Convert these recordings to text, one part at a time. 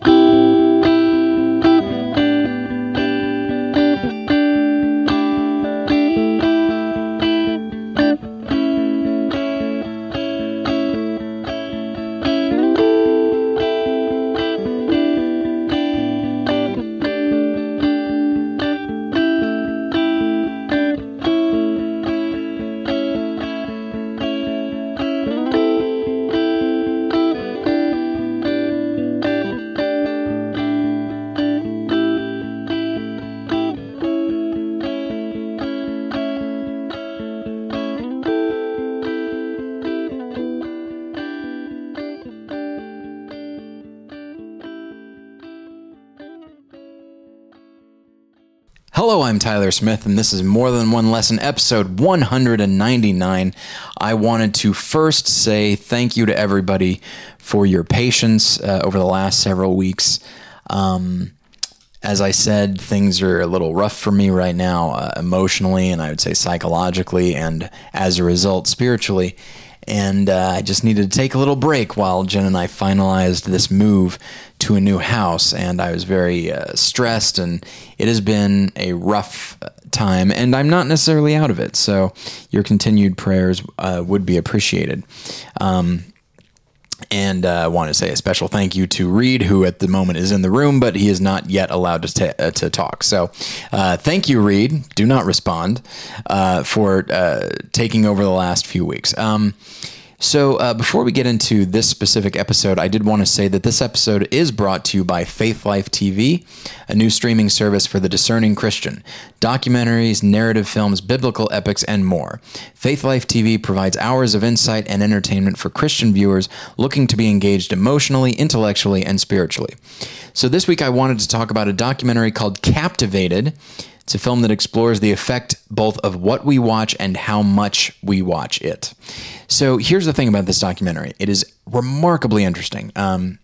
Hello, Tyler Smith, and this is More Than One Lesson, episode 199. I wanted to first say thank you to everybody for your patience uh, over the last several weeks. Um, as I said, things are a little rough for me right now, uh, emotionally, and I would say psychologically, and as a result, spiritually. And uh, I just needed to take a little break while Jen and I finalized this move to a new house. And I was very uh, stressed, and it has been a rough uh, time. And I'm not necessarily out of it. So your continued prayers uh, would be appreciated. Um, and uh, I want to say a special thank you to Reed, who at the moment is in the room, but he is not yet allowed to, ta- uh, to talk. So uh, thank you, Reed. Do not respond uh, for uh, taking over the last few weeks. Um, so, uh, before we get into this specific episode, I did want to say that this episode is brought to you by Faithlife TV, a new streaming service for the discerning Christian. Documentaries, narrative films, biblical epics, and more. Faithlife TV provides hours of insight and entertainment for Christian viewers looking to be engaged emotionally, intellectually, and spiritually. So, this week I wanted to talk about a documentary called Captivated. It's a film that explores the effect both of what we watch and how much we watch it. So here's the thing about this documentary it is remarkably interesting. Um,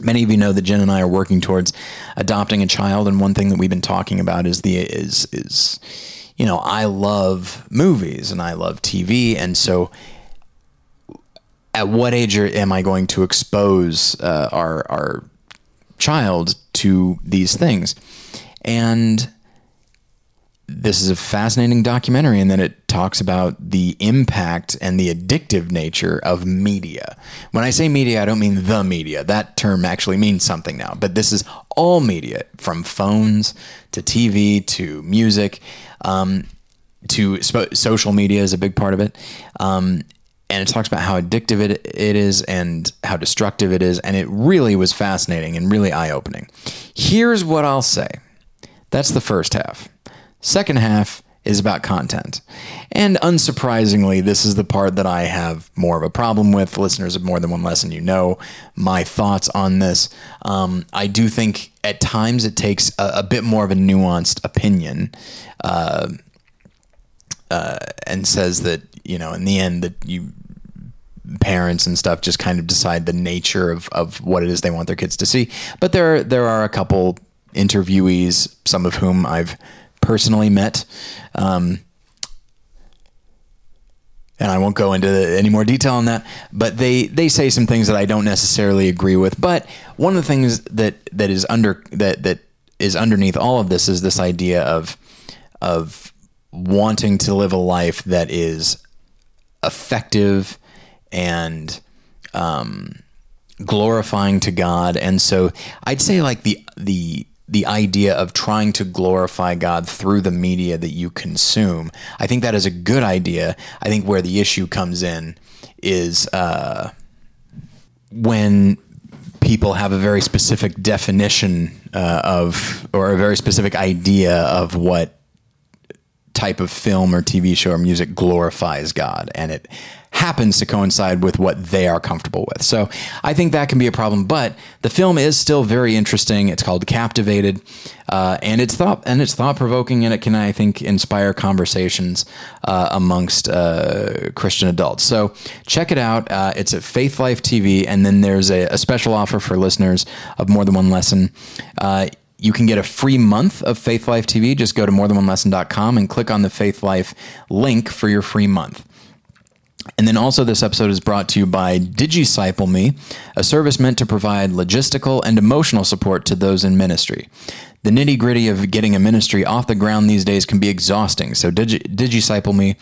many of you know that Jen and I are working towards adopting a child, and one thing that we've been talking about is the is is you know I love movies and I love TV, and so at what age am I going to expose uh, our our child to these things? And this is a fascinating documentary and then it talks about the impact and the addictive nature of media. When I say media, I don't mean the media. That term actually means something now, but this is all media from phones to TV to music um, to sp- social media is a big part of it. Um, and it talks about how addictive it, it is and how destructive it is. And it really was fascinating and really eye opening. Here's what I'll say that's the first half. Second half is about content. And unsurprisingly, this is the part that I have more of a problem with. Listeners of More Than One Lesson, you know my thoughts on this. Um, I do think at times it takes a, a bit more of a nuanced opinion uh, uh, and says that, you know, in the end, that you parents and stuff just kind of decide the nature of, of what it is they want their kids to see. But there, there are a couple interviewees, some of whom I've personally met. Um, and I won't go into any more detail on that, but they, they say some things that I don't necessarily agree with. But one of the things that, that is under that that is underneath all of this is this idea of of wanting to live a life that is effective and um, glorifying to God. And so I'd say like the the the idea of trying to glorify God through the media that you consume. I think that is a good idea. I think where the issue comes in is uh, when people have a very specific definition uh, of, or a very specific idea of what type of film or TV show or music glorifies God. And it happens to coincide with what they are comfortable with. So I think that can be a problem. But the film is still very interesting. It's called Captivated, uh, and it's thought and it's thought provoking, and it can I think inspire conversations uh, amongst uh, Christian adults. So check it out. Uh, it's at Faithlife TV, and then there's a, a, special offer for listeners of more than one lesson. Uh, you can get a free month of Faithlife TV. Just go to morethanonelesson.com and click on the Faithlife link for your free month. And then also, this episode is brought to you by DigiCycle Me, a service meant to provide logistical and emotional support to those in ministry. The nitty gritty of getting a ministry off the ground these days can be exhausting, so Digi- DigiCycle Me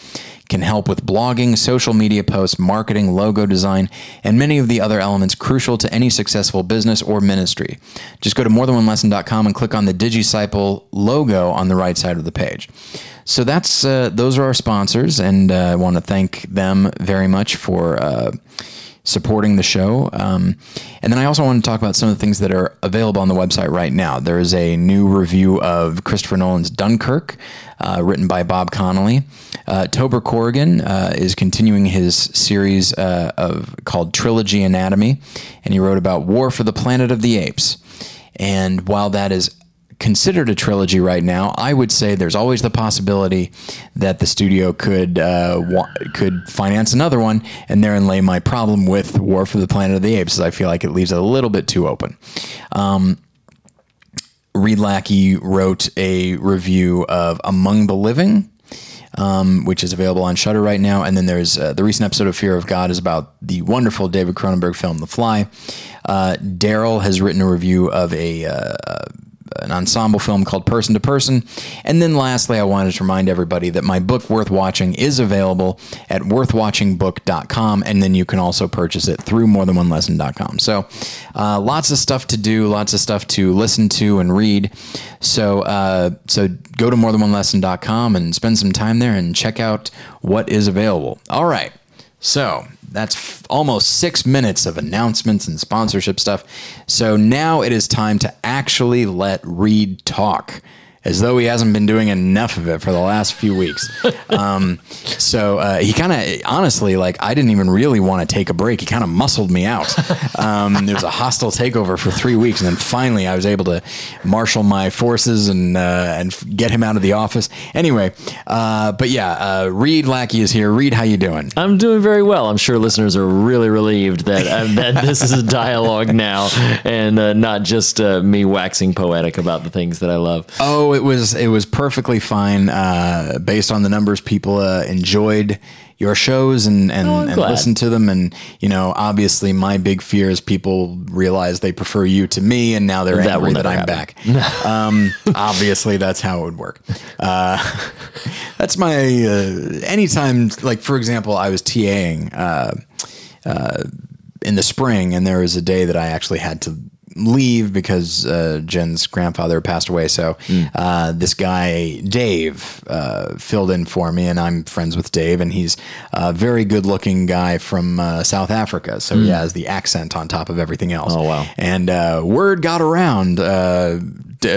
can help with blogging, social media posts, marketing, logo design, and many of the other elements crucial to any successful business or ministry. Just go to morethanonelesson.com and click on the DigiCycle logo on the right side of the page. So that's uh, those are our sponsors, and uh, I want to thank them very much for uh, supporting the show. Um, and then I also want to talk about some of the things that are available on the website right now. There is a new review of Christopher Nolan's Dunkirk, uh, written by Bob Connolly. Uh, Tober Corrigan uh, is continuing his series uh, of called Trilogy Anatomy, and he wrote about War for the Planet of the Apes. And while that is considered a trilogy right now, I would say there's always the possibility that the studio could uh, wa- could finance another one, and therein lay my problem with War for the Planet of the Apes. Is I feel like it leaves it a little bit too open. Um, Reed Lackey wrote a review of Among the Living. Um, which is available on Shudder right now, and then there's uh, the recent episode of Fear of God is about the wonderful David Cronenberg film The Fly. Uh, Daryl has written a review of a uh, an ensemble film called Person to Person. And then lastly, I wanted to remind everybody that my book, Worth Watching, is available at worthwatchingbook.com. And then you can also purchase it through morethanonelesson.com. So uh, lots of stuff to do, lots of stuff to listen to and read. So, uh, so go to morethanonelesson.com and spend some time there and check out what is available. All right. So that's f- almost six minutes of announcements and sponsorship stuff. So now it is time to actually let Reed talk, as though he hasn't been doing enough of it for the last few weeks. Um, so uh, he kind of, honestly, like I didn't even really want to take a break. He kind of muscled me out. Um, there was a hostile takeover for three weeks, and then finally I was able to marshal my forces and uh, and get him out of the office. Anyway, uh, but yeah, uh, Reed Lackey is here. Reed, how you doing? I'm doing very well. I'm sure listeners are really relieved that uh, that this is a dialogue now and uh, not just uh, me waxing poetic about the things that I love. Oh, it was it was perfectly fine uh, based on the numbers. People uh, enjoyed your shows and and, Oh, and listened to them. And you know, obviously, my big fear is people realize they prefer you to me, and now they're That angry that I'm never back. um, obviously, that's how it would work. Uh, that's my uh, anytime. Like for example, I was TAing. Uh, in the spring, and there was a day that I actually had to leave because uh, Jen's grandfather passed away. So uh, this guy Dave uh, filled in for me, and I'm friends with Dave, and he's a very good-looking guy from uh, South Africa. So he has the accent on top of everything else. Oh, wow. And uh, word got around. Uh,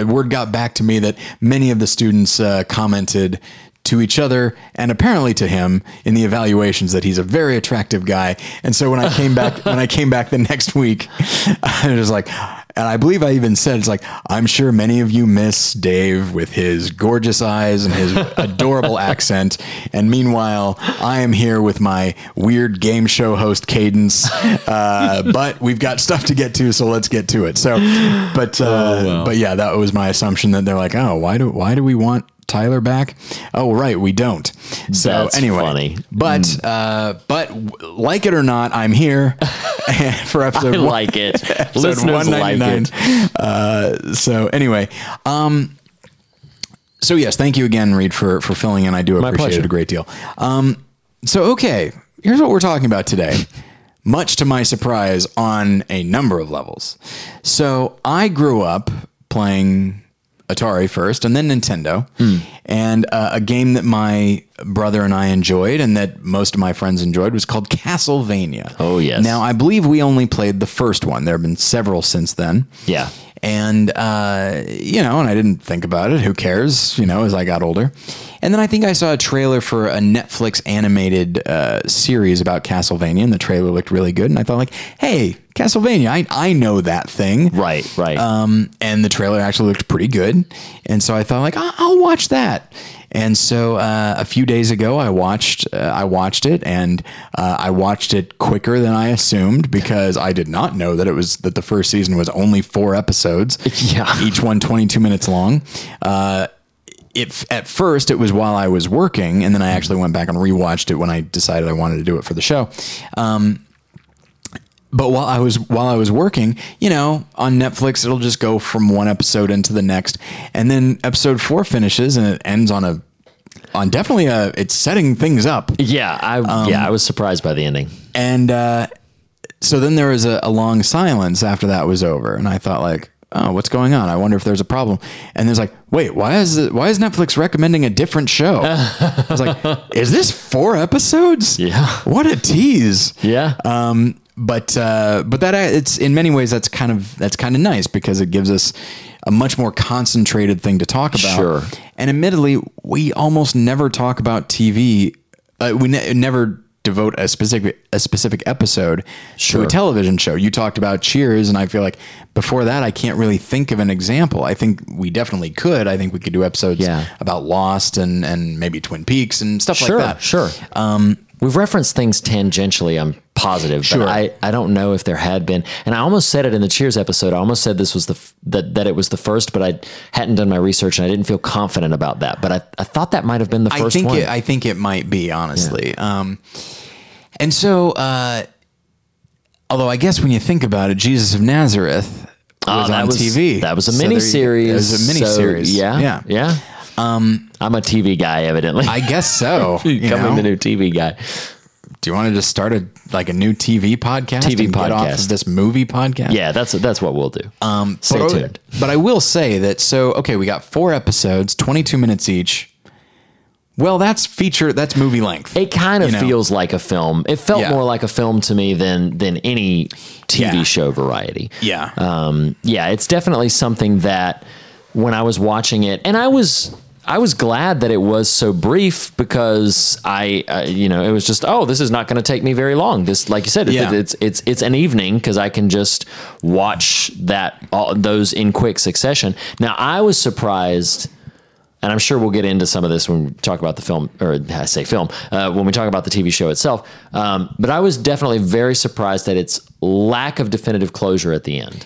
word got back to me that many of the students uh, commented to each other and apparently to him in the evaluations that he's a very attractive guy. And so when I came back, when I came back the next week, I was like, and I believe I even said, it's like, I'm sure many of you miss Dave with his gorgeous eyes and his adorable accent. And meanwhile, I am here with my weird game show host cadence. Uh, but we've got stuff to get to, so let's get to it. So, but, uh, but yeah, that was my assumption that they're like, oh, why do, why do we want Tyler back? Oh, right, we don't. So That's anyway, funny. but uh, but w- like it or not, I'm here for episode I one- like it. episode Listeners like 199. Uh, so anyway, um, so yes, thank you again, Reed, for for filling in. I do appreciate it a great deal. Um, so okay, here's what we're talking about today. Much to my surprise, on a number of levels. So I grew up playing Atari first, and then Nintendo, Hmm. and uh, a game that my brother and I enjoyed, and that most of my friends enjoyed, was called Castlevania. Oh, yes. Now I believe we only played the first one. There have been several since then. Yeah. And, uh, you know, and I didn't think about it. Who cares, you know, as I got older. And then I think I saw a trailer for a Netflix animated uh, series about Castlevania, and the trailer looked really good. And I thought, like, hey, Castlevania, I, I know that thing. Right, right. Um, and the trailer actually looked pretty good. And so I thought, like, I'll, I'll watch that. And so uh, a few days ago, I watched uh, I watched it, and uh, I watched it quicker than I assumed because I did not know that it was that the first season was only four episodes. Yeah. each one 22 minutes long. Uh, if at first it was while I was working, and then I actually went back and rewatched it when I decided I wanted to do it for the show. Um, but while I was while I was working, you know, on Netflix, it'll just go from one episode into the next, and then episode four finishes and it ends on a on definitely a it's setting things up, Yeah, I Um, yeah I was surprised by the ending. and uh, so then there was a, a long silence after that was over, and I thought like, oh, what's going on? I wonder if there's a problem. And there's like, wait, why is it, why is Netflix recommending a different show? I was like, is this four episodes? Yeah. what a tease. Yeah, Um, but uh, but that it's in many ways that's kind of that's kind of nice because it gives us a much more concentrated thing to talk about. Sure. And admittedly, we almost never talk about TV. Uh, we ne- never devote a specific a specific episode to a television show. You talked about Cheers, and I feel like before that, I can't really think of an example. I think we definitely could. I think we could do episodes Yeah. about Lost and and maybe Twin Peaks and stuff sure, like that. sure. Um, We've referenced things tangentially. I'm positive, Sure. but I, I don't know if there had been. And I almost said it in the Cheers episode. I almost said this was the f- that that it was the first, but I hadn't done my research and I didn't feel confident about that. But I, I thought that might have been the I first think one. it, I think it might be honestly. Um, and so, uh, although I guess when you think about it, Jesus of Nazareth was Oh, on was, TV. That was a So mini series. It was a mini series. yeah, yeah. yeah. Um, I'm a TV guy, evidently. I guess so. you Becoming know? the new TV guy. Do you want to just start a like a new TV podcast? TV get off podcast. of this movie podcast. Yeah, that's that's what we'll do. Um, Stay but, tuned. But I will say that so okay, we got four episodes, twenty two minutes each. Well, that's feature. That's movie length. It kind of you know. feels like a film. It felt Yeah. more like a film to me than than any TV Yeah. show variety. yeah. Um, yeah, it's definitely something that when I was watching it, and I was I was glad that it was so brief because I, uh, you know, it was just oh, this is not going to take me very long. This, like you said, it- Yeah. it's it's it's an evening because I can just watch that all, those in quick succession. Now I was surprised. And I'm sure we'll get into some of this when we talk about the film, or I say film, uh, when we talk about the TV show itself. Um, but I was definitely very surprised at its lack of definitive closure at the end.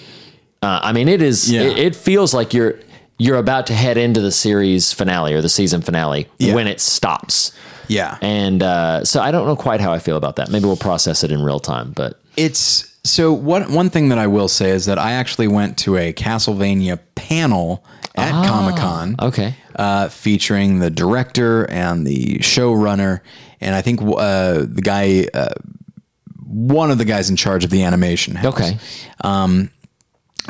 Uh, I mean, it is. Yeah. It, it feels like you're you're about to head into the series finale or the season finale Yeah. when it stops. yeah. And uh, so I don't know quite how I feel about that. Maybe we'll process it in real time. But It's so what one thing that I will say is that I actually went to a Castlevania panel at Comic Con. okay, Uh, featuring the director and the showrunner, and I think uh, the guy, uh, one of the guys in charge of the animation. house. okay,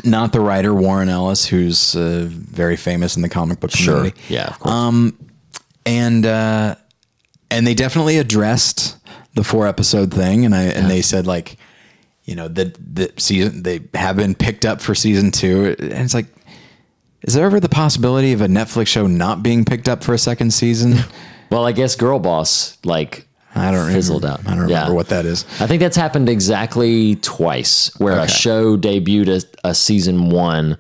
not the writer Warren Ellis, who's uh, very famous in the comic book sure, community. yeah, of course. and uh, and they definitely addressed the four episode thing, and I and they said like, you know, that the season they have been picked up for season two, and it's like, is there ever the possibility of a Netflix show not being picked up for a second season? well, I guess Girlboss like I don't fizzled remember, out. I don't Yeah. remember what that is. I think that's happened exactly twice, where a show debuted a, a season one,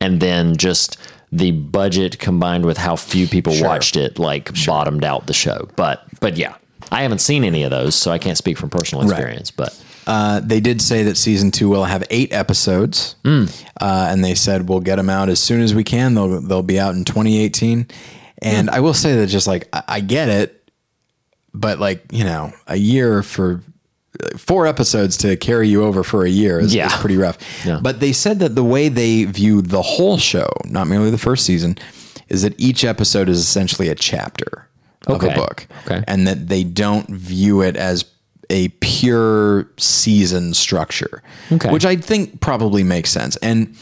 and then just the budget combined with how few people watched it, like bottomed out the show. But but yeah, I haven't seen any of those, so I can't speak from personal experience. But Uh, they did say that season two will have eight episodes, Hmm. uh, and they said we'll get them out as soon as we can. They'll they'll be out in 2018. And Hmm. I will say that just like I, I get it, but like you know, a year for uh, four episodes to carry you over for a year is, Yeah. is pretty rough. Yeah. But they said that the way they view the whole show, not merely the first season, is that each episode is essentially a chapter of Okay. a book, Okay. and that they don't view it as a pure season structure, Okay. which I think probably makes sense. And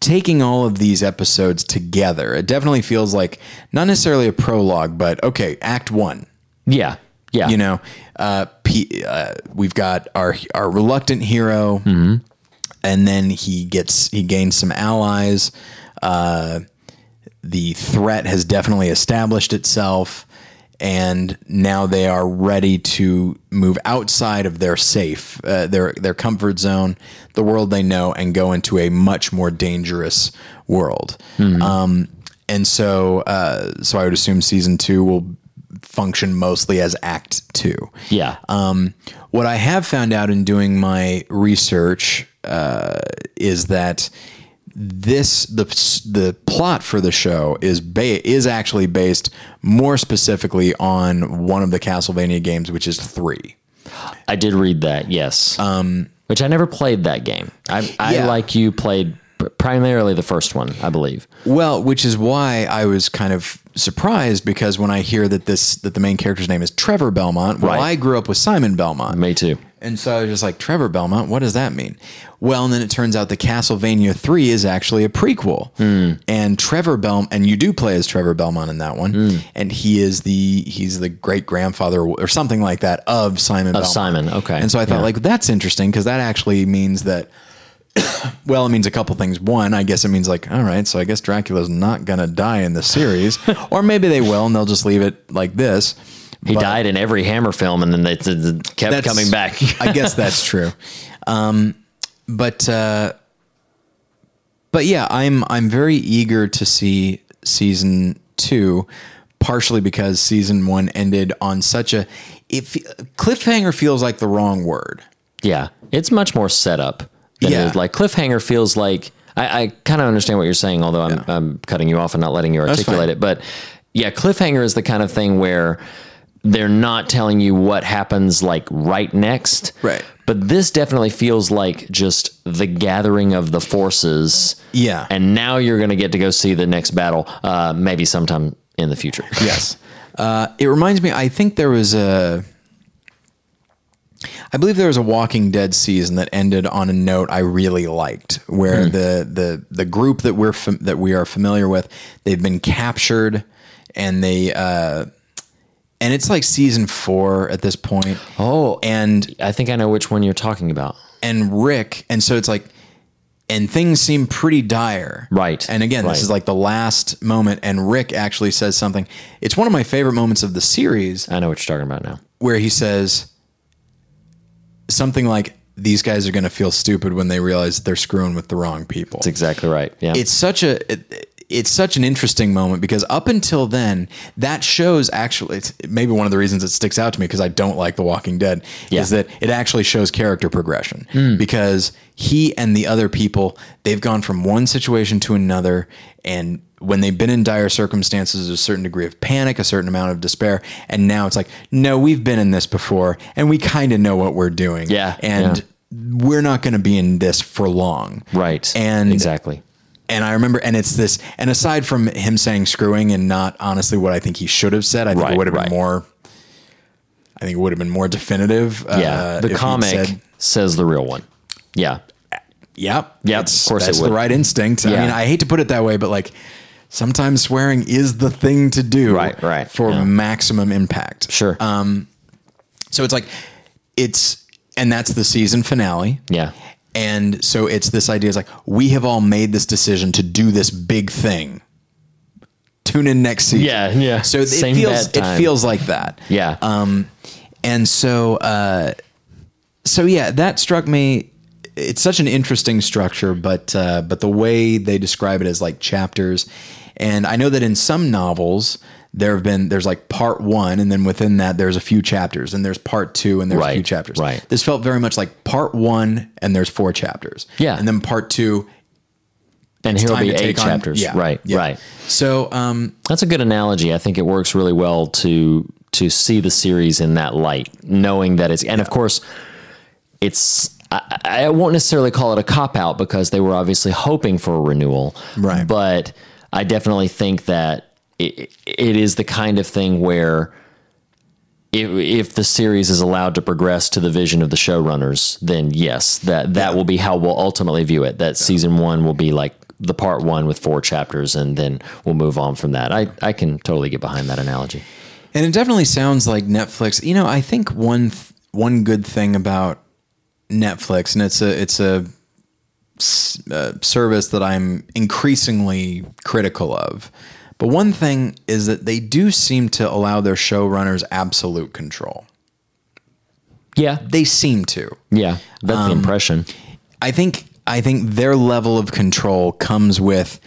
taking all of these episodes together, it definitely feels like not necessarily a prologue, but okay, Act One. Yeah, yeah, You know, uh, P, uh, we've got our our reluctant hero, and then he gets he gains some allies. Uh, the threat has definitely established itself, and now they are ready to move outside of their safe, uh, their their comfort zone, the world they know, and go into a much more dangerous world. Um, and so, uh, so I would assume season two will function mostly as Act Two. yeah. Um, what I have found out in doing my research uh, is that this the the plot for the show is ba- is actually based more specifically on one of the Castlevania games, which is three. I did read that, yes. Um, which I never played that game. I, I Yeah. like you played primarily the first one, I believe. Well, which is why I was kind of surprised because when I hear that this that the main character's name is Trevor Belmont, well, Right. I grew up with Simon Belmont. Me too. And so I was just like, Trevor Belmont, what does that mean? Well, and then it turns out the Castlevania 3 is actually a prequel. Hmm. And Trevor Belmont, and you do play as Trevor Belmont in that one. Hmm. And he is the, he's the great grandfather or something like that of Simon Belmont. Of Simon, okay. And so I thought, Yeah. like, that's interesting because that actually means that, well, it means a couple things. One, I guess it means like, all right, so I guess Dracula's not going to die in the series. or maybe they will and they'll just leave it like this. He But- died in every Hammer film, and then they, they- they kept coming back. I guess that's true. Um, but uh, but yeah, I'm I'm very eager to see season two, partially because season one ended on such a it, fe- cliffhanger feels like the wrong word. yeah, it's much more setup. Than Yeah. it is. like cliffhanger feels like I, I kind of understand what you're saying, although I'm, I'm cutting you off and not letting you articulate it. But yeah, cliffhanger is the kind of thing where they're not telling you what happens like right next. Right. But this definitely feels like just the gathering of the forces. Yeah. And now you're going to get to go see the next battle, uh, maybe sometime in the future. Yes. Uh, it reminds me. I think there was a. I believe there was a Walking Dead season that ended on a note I really liked, where the the the group that we're fam- that we are familiar with, they've been captured, and they uh, and it's like season four at this point. Oh, and I think I know which one you're talking about. and Rick, and so it's like, and things seem pretty dire. Right, And again, right. this is like the last moment, and Rick actually says something. It's one of my favorite moments of the series I know what you're talking about now. where he says something like, "These guys are going to feel stupid when they realize they're screwing with the wrong people." That's exactly right. Yeah. It's such a it, it's such an interesting moment because up until then, that shows actually it's maybe one of the reasons it sticks out to me because I don't like The Walking Dead Yeah. is that it actually shows character progression Hmm. because he and the other people they've gone from one situation to another and when they've been in dire circumstances, there's a certain degree of panic, a certain amount of despair, and now it's like, no, we've been in this before, and we kind of know what we're doing, Yeah, and we're not going to be in this for long, right. And exactly. And I remember, and it's this, and aside from him saying screwing and not honestly what I think he should have said, I think it would have right. been more, I think it would have been more definitive. Yeah. uh, the comic said, says the real one. Yeah. yep. Yep, it's- of course That's the right instinct. I mean, I hate to put it that way, but like sometimes swearing is the thing to do Right, right, for yeah. maximum impact. Sure. Um, so it's like, it's, and that's the season finale. yeah. And so it's this idea is like, we have all made this decision to do this big thing. Tune in next season. Yeah, yeah. So it Same feels it feels like that. Yeah. Um, and so uh, so yeah, that struck me. It's such an interesting structure, but uh, but the way they describe it as like chapters, and I know that in some novels there have been there's like part one, and then within that there's a few chapters, and there's part two, and there's a few chapters. right. This felt very much like part one, and there's four chapters. Yeah. and then part two. and here'll be to eight chapters. yeah, right. yeah. Right. So um, That's a good analogy. I think it works really well to to see the series in that light, knowing that it's and of course it's I, I won't necessarily call it a cop out because they were obviously hoping for a renewal. Right. But I definitely think that it, it is the kind of thing where if, if the series is allowed to progress to the vision of the showrunners, then yes, that that will be how we'll ultimately view it. That season one will be like the part one with four chapters, and then we'll move on from that. I I can totally get behind that analogy. And it definitely sounds like Netflix. You know, I think one th- one good thing about Netflix, and it's a it's a, uh service that I'm increasingly critical of. But one thing is that they do seem to allow their showrunners absolute control. Yeah, They seem to. yeah, that's Um, the impression. I think I think their level of control comes with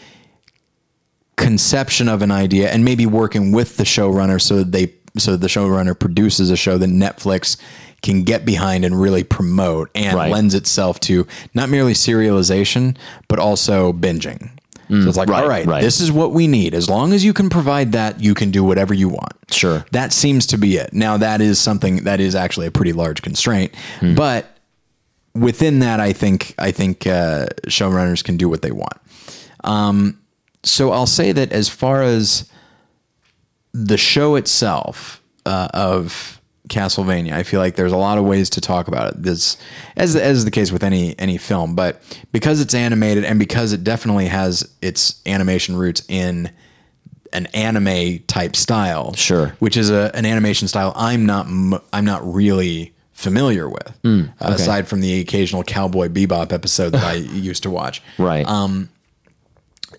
conception of an idea and maybe working with the showrunner so that they so that the showrunner produces a show that Netflix can get behind and really promote and Right. lends itself to not merely serialization but also binging. So it's like, Mm, right, all right, right. this is what we need. As long as you can provide that, you can do whatever you want. Sure. That seems to be it. Now that is something that is actually a pretty large constraint, Hmm. but within that, I think I think uh, showrunners can do what they want. Um, so I'll say that as far as the show itself uh, of Castlevania, I feel like there's a lot of ways to talk about it. This, as as is the case with any any film, but because it's animated and because it definitely has its animation roots in an anime type style, Sure. which is a, an animation style I'm not I'm not really familiar with, Hmm, uh, aside from the occasional Cowboy Bebop episode that I used to watch Right. Um,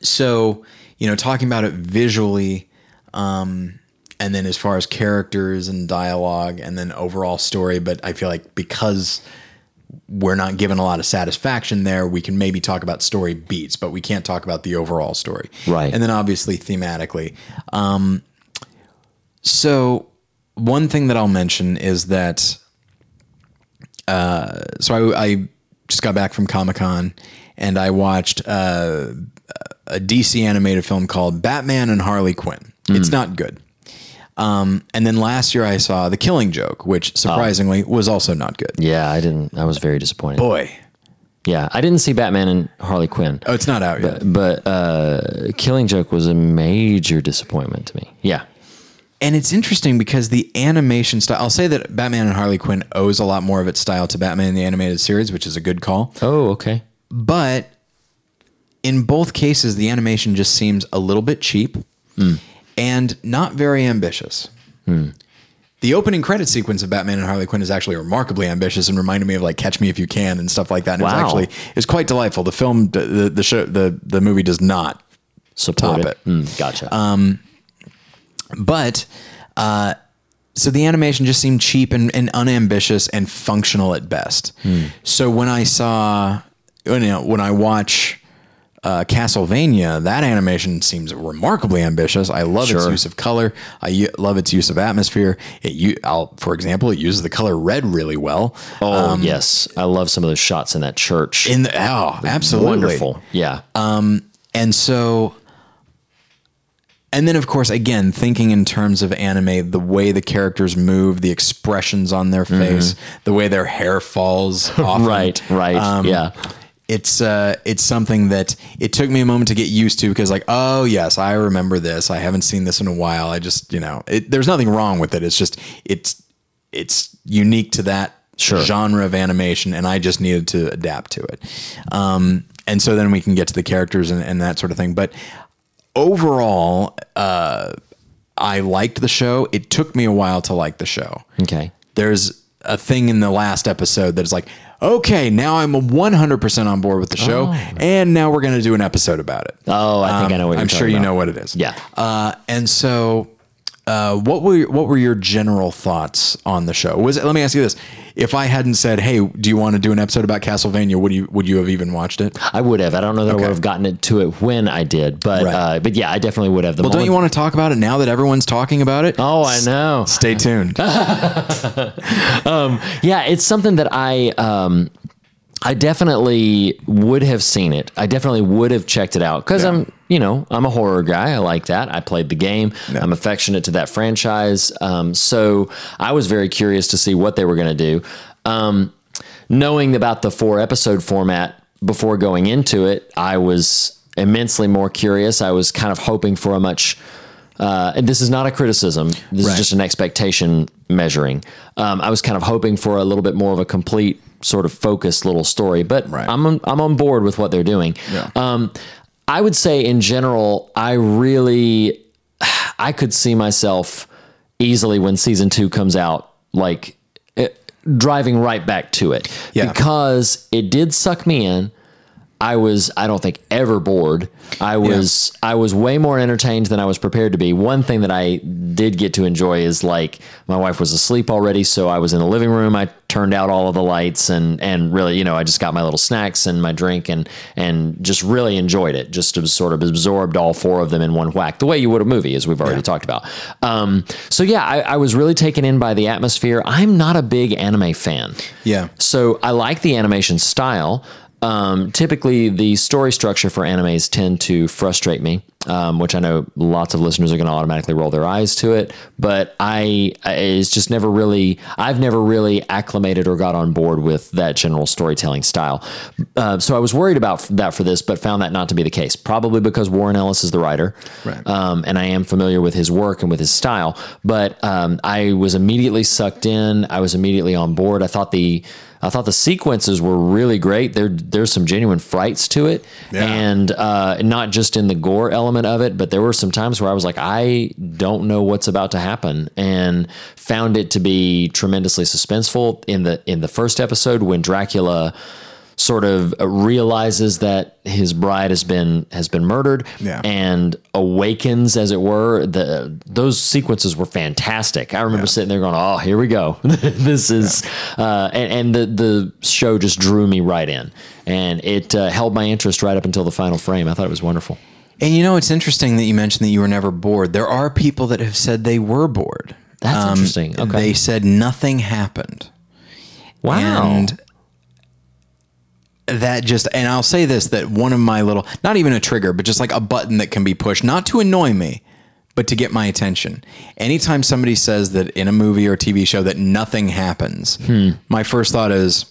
so you know talking about it visually um and then as far as characters and dialogue and then overall story but i feel like because we're not given a lot of satisfaction there we can maybe talk about story beats but we can't talk about the overall story Right. and then obviously thematically um so one thing that i'll mention is that uh so i, I just got back from comic-con and i watched uh a DC animated film called Batman and Harley Quinn. It's not good. Um, and then last year I saw The Killing Joke, which surprisingly was also not good. yeah, I didn't. I was very disappointed. Boy, Yeah, I didn't see Batman and Harley Quinn, oh, it's not out yet. but uh, Killing Joke was a major disappointment to me. Yeah. And it's interesting because the animation style, I'll say that Batman and Harley Quinn owes a lot more of its style to Batman in the Animated Series, which is a good call. Oh, okay. But in both cases, the animation just seems a little bit cheap and not very ambitious. The opening credit sequence of Batman and Harley Quinn is actually remarkably ambitious and reminded me of like Catch Me If You Can and stuff like that. And it's Wow. actually it's quite delightful. The film, the the, show, the the movie does not Support Top it. it. Mm, gotcha. but uh, so the animation just seemed cheap and, and unambitious and functional at best. So when I saw, you know, when I watch uh, Castlevania, that animation seems remarkably ambitious. I love its use of color. I u- love its use of atmosphere. It, u- I'll, for example, it uses the color red really well. oh, yes. I love some of those shots in that church. In the, oh, absolutely Wonderful. Yeah. Um, And so, and then of course, again, thinking in terms of anime, the way the characters move, the expressions on their face, the way their hair falls off. Mm-hmm. right. Right. yeah. It's uh, it's something that it took me a moment to get used to because, like, oh yes, I remember this. I haven't seen this in a while. I just, you know, it, there's nothing wrong with it. It's just it's it's unique to that Sure. genre of animation, and I just needed to adapt to it. Um, and so then we can get to the characters and, and that sort of thing. But overall, uh, I liked the show. It took me a while to like the show Okay. there's a thing in the last episode that is like, okay, now I'm 100% on board with the show, and now we're going to do an episode about it. Oh, I think I know what you're I'm sure talking you know what it is. Yeah. Uh, and so, uh, what were what were your general thoughts on the show? Was it, let me ask you this: If I hadn't said, "Hey, do you want to do an episode about Castlevania?" Would you would you have even watched it? I would have. I don't know that I would have gotten it to it when I did, but Right. uh, but yeah, I definitely would have. The Well, don't you want to talk about it now that everyone's talking about it? Oh, I know. Stay tuned. Yeah, it's something that I um I definitely would have seen it. I definitely would have checked it out because I'm, you know, I'm a horror guy. I like that. I played the game. I'm affectionate to that franchise. Um, so I was very curious to see what they were going to do. Um, knowing about the four episode format before going into it, I was immensely more curious. I was kind of hoping for a much uh, and this is not a criticism. This Right. is just an expectation measuring. Um, I was kind of hoping for a little bit more of a complete sort of focused little story, but Right. I'm on, I'm on board with what they're doing. Yeah. Um, I would say in general, I really I could see myself easily when season two comes out, like eh, driving right back to it Yeah. because it did suck me in. I was I don't think ever bored. I was I was way more entertained than I was prepared to be. One thing that I did get to enjoy is like my wife was asleep already, so I was in the living room. I turned out all of the lights and and really, you know, I just got my little snacks and my drink and and just really enjoyed it. Just sort of absorbed all four of them in one whack, the way you would a movie, as we've already Yeah. talked about. Um, so yeah, I, I was really taken in by the atmosphere. I'm not a big anime fan. Yeah. So I like the animation style. Um, typically, the story structure for animes tend to frustrate me, um, which I know lots of listeners are going to automatically roll their eyes to it. But I, I- it's just never really, I've never really acclimated or got on board with that general storytelling style. Uh, so I was worried about that for this, but found that not to be the case. Probably because Warren Ellis is the writer, Right. um, and I am familiar with his work and with his style. But um, I was immediately sucked in. I was immediately on board. I thought the I thought the sequences were really great. There there's some genuine frights to it, Yeah. and uh, not just in the gore element of it, but there were some times where I was like, I don't know what's about to happen, and found it to be tremendously suspenseful in the in the first episode when Dracula sort of realizes that his bride has been has been murdered Yeah. and awakens as it were the those sequences were fantastic i remember sitting there going oh here we go this is uh, and, and the the show just drew me right in and it uh, held my interest right up until the final frame i thought it was wonderful And you know, it's interesting that you mentioned that you were never bored. There are people that have said they were bored. That's interesting. Okay. They said nothing happened. wow And that just, and I'll say this that one of my little, not even a trigger, but just like a button that can be pushed, not to annoy me, but to get my attention. Anytime somebody says that in a movie or TV show that nothing happens, Hmm. my first thought is,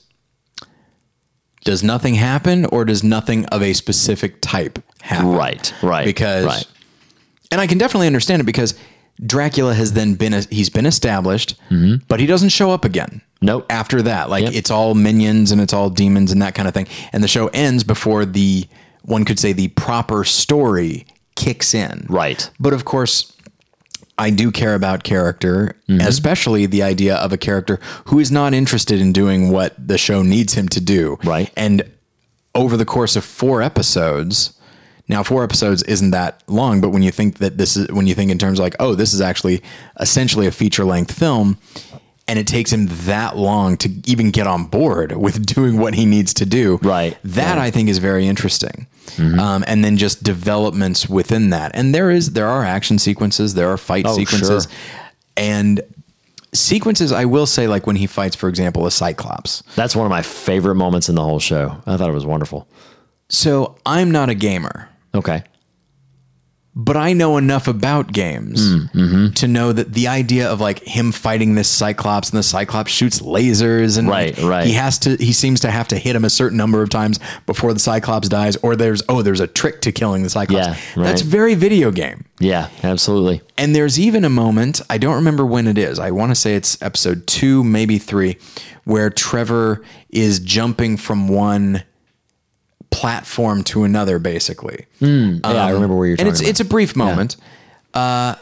does nothing happen or does nothing of a specific type happen? right right Because right and I can definitely understand it because Dracula has then been he's been established, but he doesn't show up again. Nope. After that, like Yep. it's all minions and it's all demons and that kind of thing, and the show ends before the one could say the proper story kicks in. Right. But of course, I do care about character, Mm-hmm. especially the idea of a character who is not interested in doing what the show needs him to do. Right. And over the course of four episodes, now four episodes isn't that long, but when you think that this is when you think in terms of like, oh, this is actually essentially a feature length film, and it takes him that long to even get on board with doing what he needs to do. Right. That I think is very interesting. Um, and then just developments within that. And there is there are action sequences, there are fight Oh, sequences, sure. and sequences. I will say, like when he fights, for example, a Cyclops. that's one of my favorite moments in the whole show i thought it was wonderful So I'm not a gamer. okay but I know enough about games Mm, to know that the idea of like him fighting this Cyclops and the Cyclops shoots lasers and Right, like, right. he has to he seems to have to hit him a certain number of times before the Cyclops dies or there's oh there's a trick to killing the Cyclops. Yeah, That's very video game. yeah absolutely And there's even a moment, I don't remember when it is. I want to say it's episode 2, maybe 3, where Trevor is jumping from one platform to another basically. yeah i remember where you're and it's about. it's a brief moment. Uh,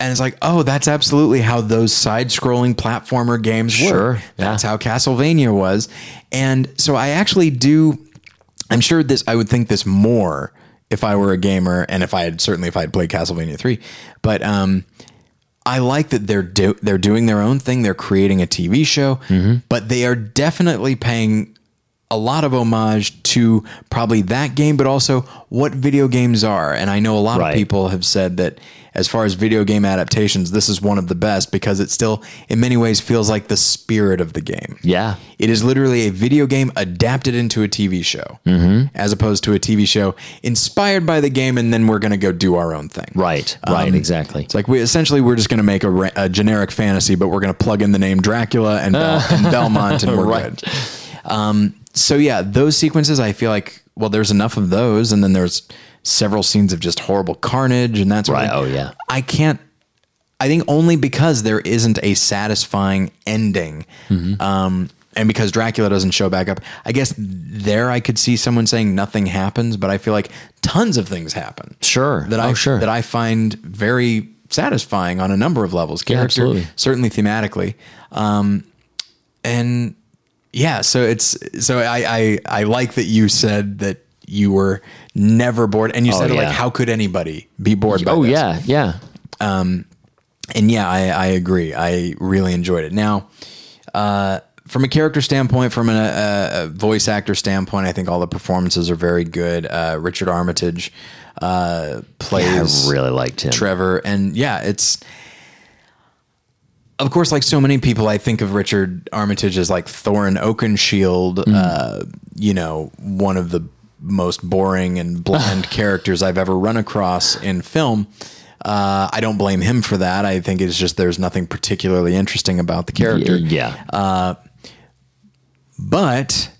and it's like, oh, that's absolutely how those side-scrolling platformer games Sure, work. That's yeah. how Castlevania was. And so I actually do. I'm sure this. I would think this more if I were a gamer, and if I had certainly if I had played Castlevania three. But um, I like that they're do, they're doing their own thing. They're creating a TV show, Mm-hmm. but they are definitely paying a lot of homage to probably that game, but also what video games are. And I know a lot Right. of people have said that as far as video game adaptations, this is one of the best because it still, in many ways, feels like the spirit of the game. yeah It is literally a video game adapted into a TV show, Mm-hmm. as opposed to a TV show inspired by the game, and then we're going to go do our own thing. right right Um, exactly It's like we essentially we're just going to make a, a generic fantasy, but we're going to plug in the name Dracula and, Bel- and Belmont, and we're Right. good. Um, so yeah, those sequences, I feel like well, there's enough of those, and then there's several scenes of just horrible carnage, and that's Right, oh, yeah. I can't. I think only because there isn't a satisfying ending. Mm-hmm. Um, and because Dracula doesn't show back up, I guess there I could see someone saying nothing happens, but I feel like tons of things happen Sure. that Oh, I sure. that I find very satisfying on a number of levels. Character, absolutely. certainly thematically, um, and yeah. So it's so I, I I like that you said that you were never bored, and you said Oh, yeah. like, how could anybody be bored? by Oh this? yeah, yeah. and yeah, I, I agree. I really enjoyed it. Now, uh, from a character standpoint, from a, a, a voice actor standpoint, I think all the performances are very good. Uh, Richard Armitage uh, I plays really liked him. Trevor, and yeah, it's of course like so many people. I think of Richard Armitage as like Thorin Oakenshield. Uh, you know, one of the most boring and bland characters I've ever run across in film. Uh, I don't blame him for that. I think it's just there's nothing particularly interesting about the character. yeah. But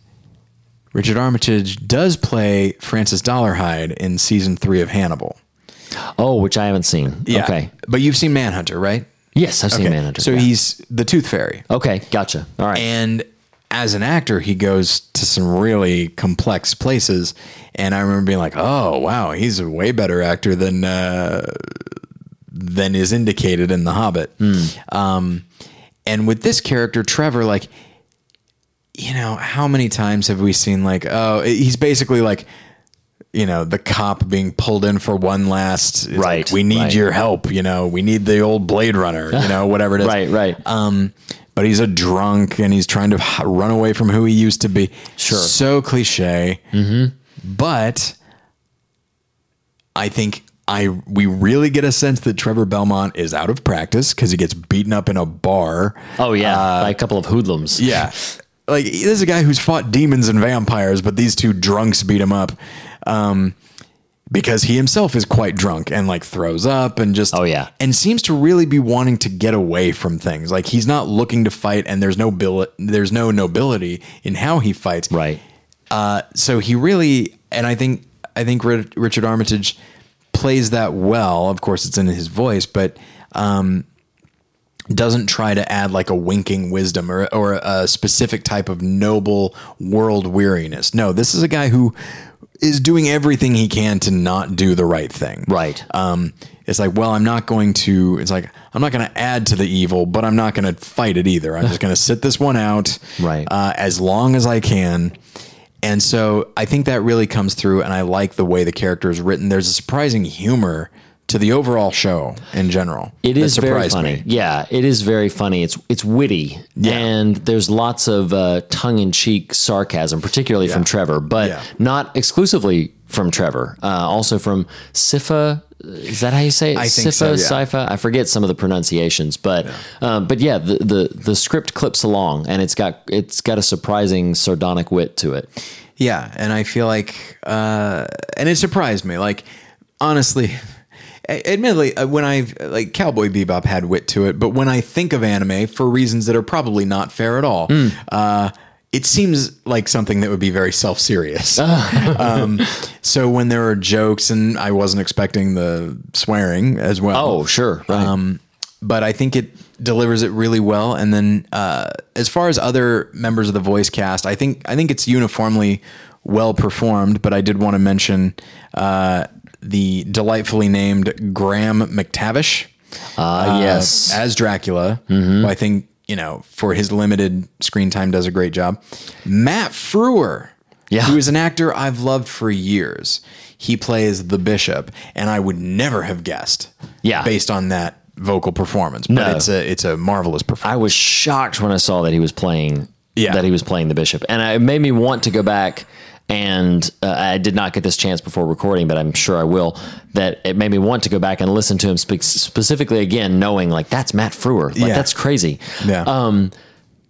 Richard Armitage does play Francis Dolarhyde in season three of Hannibal. oh, which I haven't seen. Okay. But you've seen Manhunter, right? Yes, I've seen Okay. Manhunter. So yeah. he's the Tooth Fairy. okay. Gotcha. All right. And as an actor, he goes to some really complex places. And I remember being like, oh, wow, he's a way better actor than, uh, than is indicated in The Hobbit. Um, and with this character, Trevor, like, you know, how many times have we seen, like, oh, he's basically like, you know, the cop being pulled in for one last, it's like, Right, we need right. your help. You know, we need the old Blade Runner, you know, whatever it is. right. Right. Um, but he's a drunk and he's trying to run away from who he used to be. Sure. So cliche. Mm-hmm. But I think I we really get a sense that Trevor Belmont is out of practice because he gets beaten up in a bar. oh yeah. by a couple of hoodlums. uh, Yeah. Like this is a guy who's fought demons and vampires, but these two drunks beat him up. Um, because he himself is quite drunk and like throws up and just Oh, yeah. and seems to really be wanting to get away from things. Like he's not looking to fight and there's no bil- there's no nobility in how he fights. Right. Uh, so he really, and I think I think Ri- Richard Armitage plays that well. Of course, it's in his voice, but um, doesn't try to add like a winking wisdom or or a specific type of noble world weariness. No, this is a guy who is doing everything he can to not do the right thing. Right. Um, it's like, well, I'm not going to. It's like I'm not going to add to the evil, but I'm not going to fight it either. I'm just going to sit this one out, Right. Uh, as long as I can. And so I think that really comes through, and I like the way the character is written. There's a surprising humor to the overall show in general. It is very funny. me. Yeah, it is very funny. It's it's witty, and there's lots of uh, tongue in cheek sarcasm, particularly from Trevor, but Yeah. not exclusively from Trevor. Uh, also from Sypha. Is that how you say it? I think Sypha, so, yeah. Sypha. I forget some of the pronunciations, but um, but yeah, the, the the script clips along, and it's got it's got a surprising sardonic wit to it. Yeah, and I feel like, uh, and it surprised me. Like, honestly, admittedly, uh, when I like Cowboy Bebop had wit to it, but when I think of anime for reasons that are probably not fair at all, Hmm. uh, it seems like something that would be very self serious. um, so when there are jokes, and I wasn't expecting the swearing as well. Oh, sure, right. Um, but I think it delivers it really well. And then uh, as far as other members of the voice cast, I think I think it's uniformly well performed. But I did want to mention uh, the delightfully named Graham McTavish. Ah, yes. as Dracula, who I think you know for his limited screen time does a great job. Matt Frewer, Yeah. who is an actor I've loved for years. He plays the bishop, and I would never have guessed. Yeah. based on that vocal performance, but No. it's a it's a marvelous performance. I was shocked when I saw that he was playing. Yeah. that he was playing the bishop, and it made me want to go back. And uh, I did not get this chance before recording, but I'm sure I will. That it made me want to go back and listen to him speak specifically again, knowing like that's Matt Frewer. Like Yeah. that's crazy. Yeah. Um,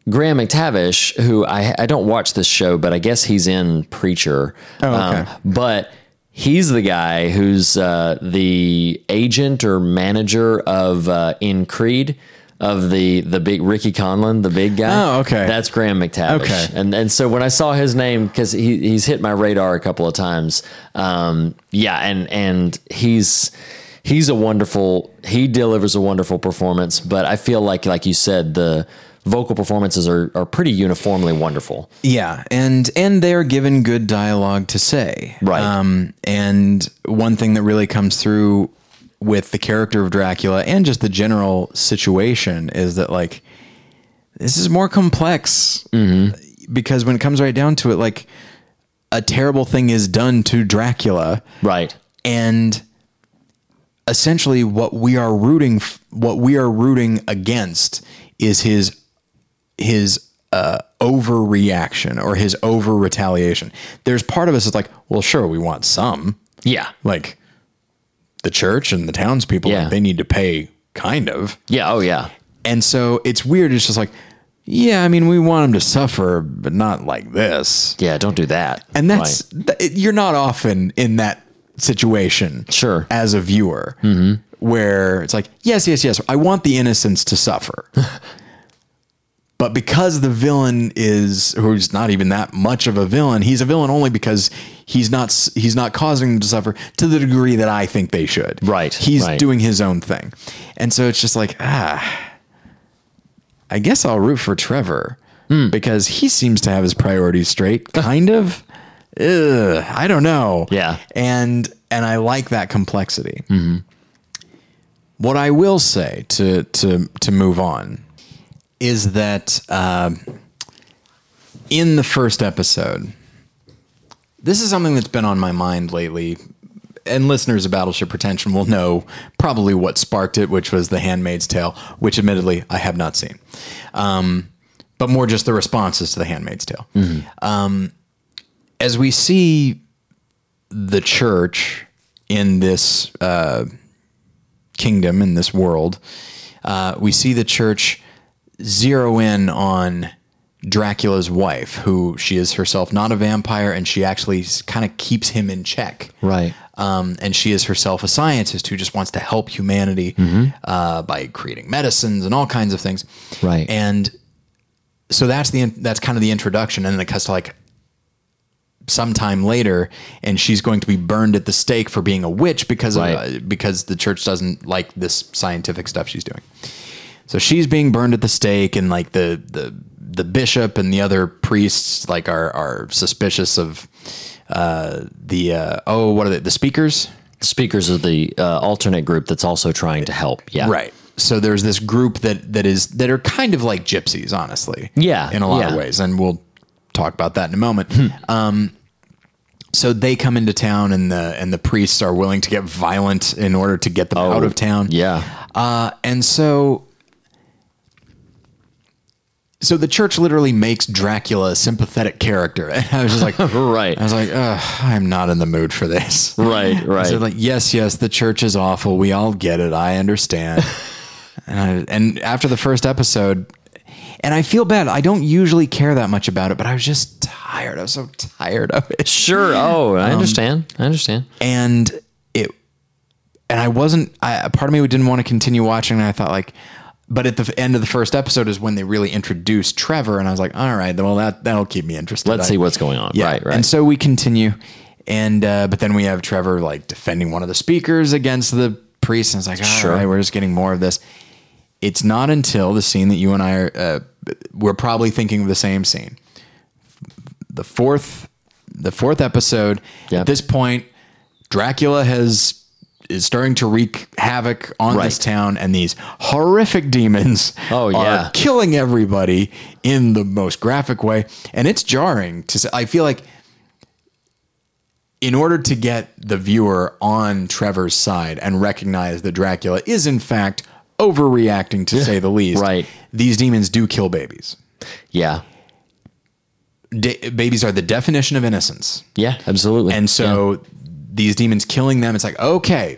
Graham McTavish, who I I don't watch this show, but I guess he's in Preacher. Oh, okay. Um, but he's the guy who's uh, the agent or manager of uh, in Creed of the the big Ricky Conlan, the big guy. Oh, okay. That's Graham McTavish. Okay. And and so when I saw his name, because he he's hit my radar a couple of times. Um, yeah, and and he's. He's a wonderful. He delivers a wonderful performance, but I feel like, like you said, the vocal performances are, are pretty uniformly wonderful. Yeah, and and they're given good dialogue to say. Right. Um, and one thing that really comes through with the character of Dracula and just the general situation is that like this is more complex because when it comes right down to it, like a terrible thing is done to Dracula Right. and essentially what we are rooting f- what we are rooting against is his his uh, overreaction or his over retaliation. There's part of us that's like, well, sure, we want some, Yeah. like the church and the townspeople, Yeah. like, they need to pay, kind of. Yeah. Oh, yeah. And so it's weird. It's just like, yeah, I mean, we want them to suffer, but not like this. Yeah. Don't do that. And that's th- you're not often in that situation, Sure. as a viewer, mm-hmm. where it's like, yes, yes, yes, I want the innocents to suffer, but because the villain is who's not even that much of a villain, he's a villain only because he's not he's not causing them to suffer to the degree that I think they should. Right, He's right. doing his own thing, and so it's just like ah. I guess I'll root for Trevor Hmm. because he seems to have his priorities straight, kind of. Ugh, I don't know. Yeah. and and I like that complexity. What I will say to to to move on is that um in the first episode, this is something that's been on my mind lately. And listeners of Battleship Pretension will know probably what sparked it, which was The Handmaid's Tale, which admittedly I have not seen. Um, but more just the responses to The Handmaid's Tale. Um, as we see the church in this uh, kingdom, in this world, uh, we see the church zero in on Dracula's wife, who she is herself not a vampire, and she actually kind of keeps him in check. Right. Um, and she is herself a scientist who just wants to help humanity uh, by creating medicines and all kinds of things. Right. And so that's the that's kind of the introduction, and then it cuts to like sometime later, and she's going to be burned at the stake for being a witch because Right. of, uh, because the church doesn't like this scientific stuff she's doing. So she's being burned at the stake, and like the the the bishop and the other priests like are are suspicious of uh, the uh, oh what are they the speakers Speakers of the uh, alternate group that's also trying to help. Yeah. right. So there's this group that that is that are kind of like gypsies, honestly. Yeah, in a lot of ways, and we'll talk about that in a moment. um, so they come into town, and the and the priests are willing to get violent in order to get them out of town. Yeah. Uh, and so, so the church literally makes Dracula a sympathetic character, and I was just like, Right. I was like, I'm not in the mood for this. Right. Right. So like, yes, yes, the church is awful. We all get it. I understand. and I, and after the first episode, and I feel bad. I don't usually care that much about it, but I was just tired. I was so tired of it. sure. Oh, Um, I understand. I understand. and it and I wasn't I a part of me didn't want to continue watching and I thought like but at the end of the first episode is when they really introduced Trevor and I was like all right well that that'll keep me interested Let's I- see what's going on. yeah Right. Right. and so we continue and uh, but then we have Trevor like defending one of the speakers against the priest and it's like all right, Sure. we're just getting more of this it's not until the scene that you and I are uh, we're probably thinking of the same scene the fourth the fourth episode. Yep. At this point, Dracula has is starting to wreak havoc on this town, and these horrific demons Oh, yeah. are killing everybody in the most graphic way, and it's jarring. To say, I feel like in order to get the viewer on Trevor's side and recognize that Dracula is in fact overreacting, to say the least, Right. These demons do kill babies. yeah. Da- babies are the definition of innocence. Yeah. Absolutely. And so these demons killing them, it's like, okay,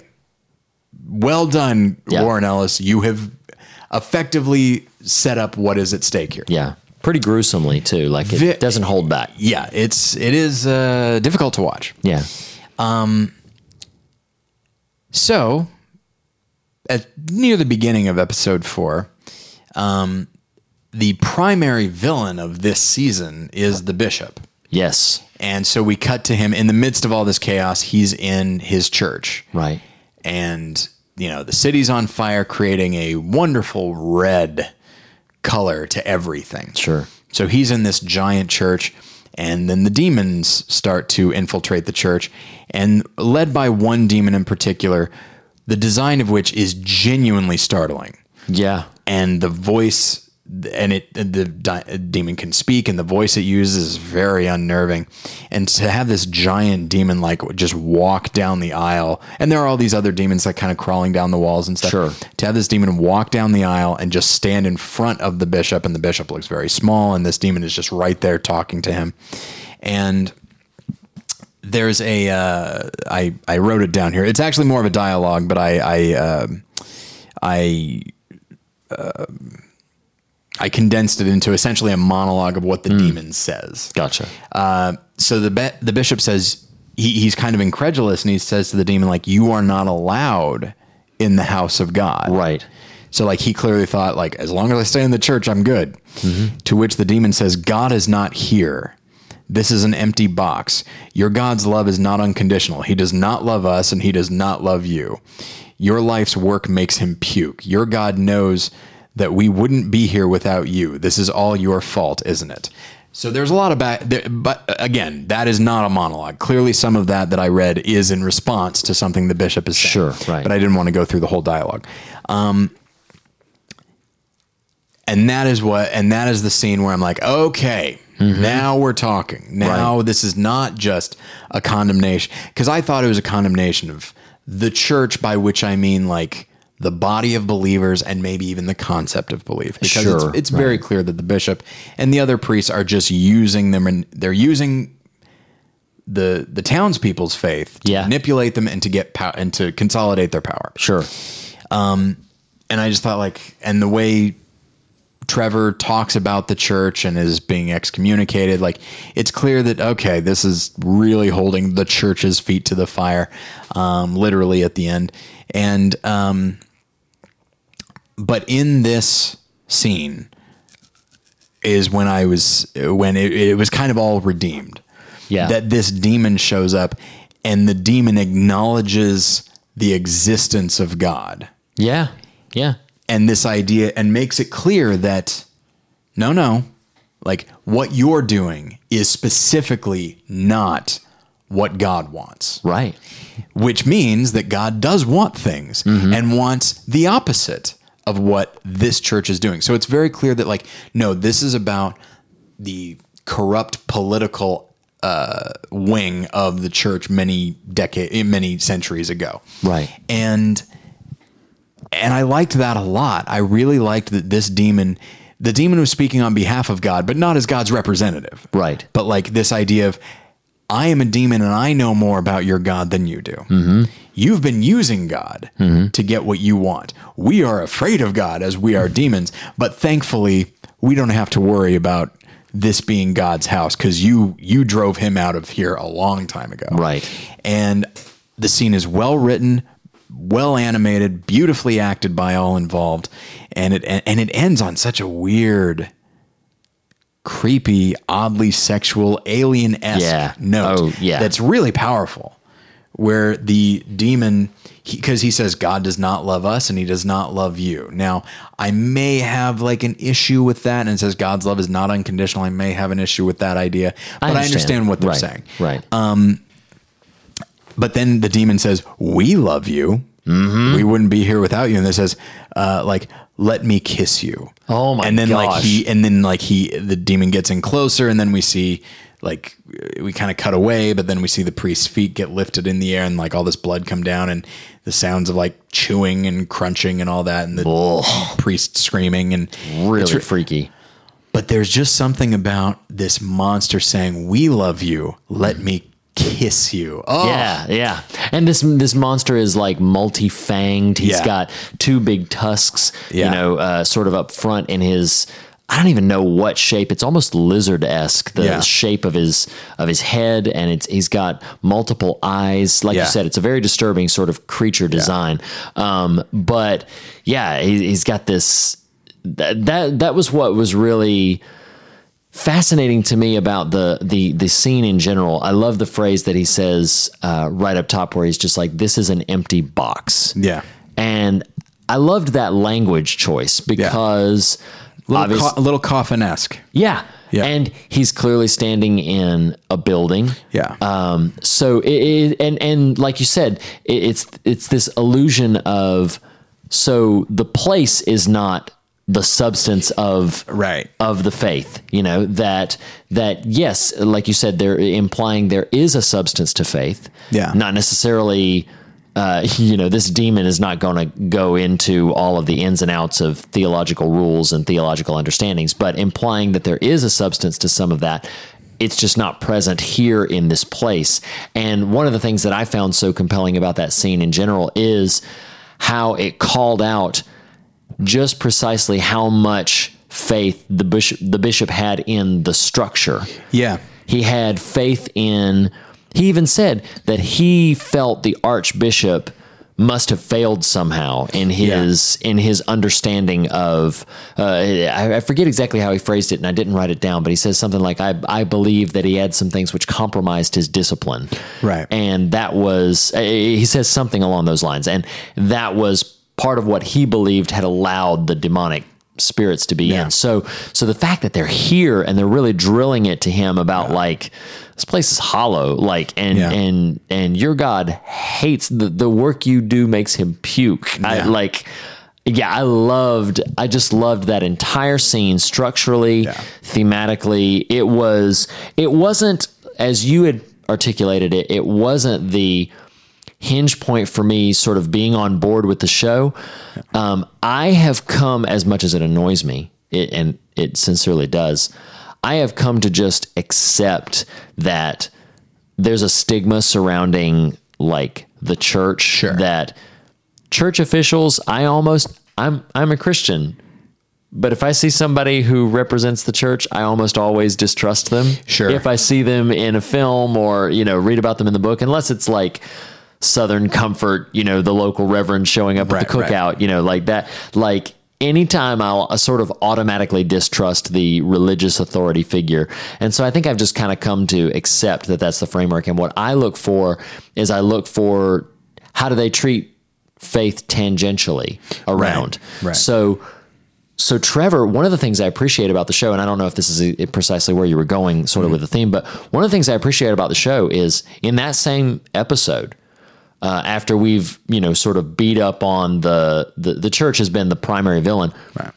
well done, Yeah. Warren Ellis. You have effectively set up what is at stake here. Yeah. Pretty gruesomely too. Like it Vi- doesn't hold back. Yeah, it's it is uh, difficult to watch. Yeah. Um, So, at near the beginning of episode four, um, the primary villain of this season is the bishop. Yes. And so we cut to him in the midst of all this chaos. He's in his church. Right. and you know the city's on fire creating a wonderful red color to everything Sure. so he's in this giant church and then the demons start to infiltrate the church and led by one demon in particular the design of which is genuinely startling Yeah. and the voice and it the di- demon can speak and the voice it uses is very unnerving and to have this giant demon like just walk down the aisle and there are all these other demons like kind of crawling down the walls and stuff Sure. to have this demon walk down the aisle and just stand in front of the bishop and the bishop looks very small and this demon is just right there talking to him and there's a uh, I I wrote it down here. It's actually more of a dialogue, but I I uh, I uh, I condensed it into essentially a monologue of what the demon says. Gotcha. Uh, so the be- the bishop says he, he's kind of incredulous, and he says to the demon like, "You are not allowed in the house of God." right. So like he clearly thought like as long as I stay in the church I'm good. To which the demon says God is not here. This is an empty box. Your God's love is not unconditional. He does not love us and he does not love you. Your life's work makes him puke. Your God knows that we wouldn't be here without you. This is all your fault, isn't it? So there's a lot of back, there, but again, that is not a monologue. Clearly, some of that that I read is in response to something the bishop is saying. Sure, right. But I didn't want to go through the whole dialogue. Um, and that is what, and that is the scene where I'm like, okay, now we're talking. Now Right. this is not just a condemnation, because I thought it was a condemnation of the church, by which I mean like the body of believers and maybe even the concept of belief. Because Sure, it's, it's very clear that the bishop and the other priests are just using them, and they're using the the townspeople's faith to Yeah. manipulate them and to get power and to consolidate their power Sure. and I just thought like, and the way Trevor talks about the church and is being excommunicated, like it's clear that okay, this is really holding the church's feet to the fire, um, literally at the end. And um, but in this scene is when I was when it, it was kind of all redeemed. Yeah. That this demon shows up, and the demon acknowledges the existence of God Yeah. Yeah. and this idea and makes it clear that no no like what you're doing is specifically not what God wants Right. which means that God does want things mm-hmm. and wants the opposite of what this church is doing so it's very clear that like no this is about the corrupt political uh, wing of the church many decade many centuries ago Right. and and I liked that a lot. I really liked that this demon, the demon was speaking on behalf of God, but not as God's representative. Right. But like this idea of, I am a demon and I know more about your God than you do. Mm-hmm. You've been using God to get what you want. We are afraid of God as we are demons, but thankfully, we don't have to worry about this being God's house because you you drove him out of here a long time ago. Right. And the scene is well written, well animated, beautifully acted by all involved, and it and it ends on such a weird, creepy, oddly sexual, alien esque Yeah. note. Oh, yeah. that's really powerful. Where the demon, because he, says God does not love us and He does not love you. Now, I may have like an issue with that, and it says God's love is not unconditional. I may have an issue with that idea, but I understand, what they're right. saying. Right. um But then the demon says, "We love you. Mm-hmm. We wouldn't be here without you." And it says, uh, "Like, let me kiss you." Oh my And then like he, and then like he, the demon gets in closer, and then we see like we kind of cut away, but then we see the priest's feet get lifted in the air, and like all this blood come down, and the sounds of like chewing and crunching and all that, and the priest screaming, and really re- freaky. but there's just something about this monster saying, "We love you. Let me kiss you." Oh, Yeah, yeah. And this this monster is like multi-fanged. He's Yeah. got two big tusks, Yeah. you know, uh, sort of up front in his I don't even know what shape. It's almost lizard-esque, the Yeah. shape of his of his head and it's he's got multiple eyes. Like Yeah. you said, it's a very disturbing sort of creature design. Um, but yeah, he, he's got this that, that that was what was really fascinating to me about the the the scene in general. I love the phrase that he says uh, right up top, where he's just like, "This is an empty box." Yeah. and I loved that language choice because little, co- a little coffin esque. yeah. Yeah. And he's clearly standing in a building. Yeah. Um, so it, it and and like you said, it, it's it's this illusion of so the place is not the substance of Right. of the faith you know that that yes like you said they're implying there is a substance to faith Yeah. not necessarily uh, you know this demon is not going to go into all of the ins and outs of theological rules and theological understandings but implying that there is a substance to some of that it's just not present here in this place and one of the things that i found so compelling about that scene in general is how it called out just precisely how much faith the bishop the bishop had in the structure. Yeah. He had faith in he even said that he felt the archbishop must have failed somehow in his in his understanding of uh, I, I forget exactly how he phrased it and I didn't write it down but he says something like I I believe that he had some things which compromised his discipline. Right. and that was uh, he says something along those lines. And that was part of what he believed had allowed the demonic spirits to be Yeah. in so so the fact that they're here and they're really drilling it to him about like this place is hollow like and Yeah. and and your god hates the the work you do makes him puke I like yeah, I loved I just loved that entire scene structurally, Yeah. thematically. It was it wasn't as you had articulated it, it wasn't the hinge point for me sort of being on board with the show. Um, I have come as much as it annoys me, it, and it sincerely does. I have come to just accept that there's a stigma surrounding like the church Sure. that church officials I almost I'm I'm a Christian but if I see somebody who represents the church I almost always distrust them Sure. if I see them in a film or you know read about them in the book unless it's like southern comfort you know the local reverend showing up Right, at the right. cookout you know like that like anytime I'll sort of automatically distrust the religious authority figure. And so I think I've just kind of come to accept that that's the framework. And what I look for is I look for how do they treat faith tangentially around. right. So so Trevor, one of the things I appreciate about the show, and I don't know if this is precisely where you were going, sort of mm-hmm. with the theme, but one of the things I appreciate about the show is in that same episode, uh, after we've you know sort of beat up on the, the the church has been the primary villain. Right.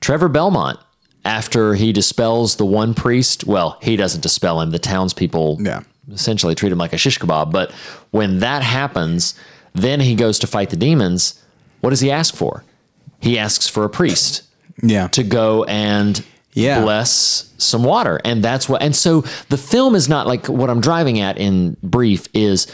Trevor Belmont, after he dispels the one priest, well, he doesn't dispel him. The townspeople Yeah. essentially treat him like a shish kebab. But when that happens, then he goes to fight the demons. What does he ask for? He asks for a priest Yeah. to go and Yeah. bless some water. And that's what, and so the film is not like what I'm driving at in brief is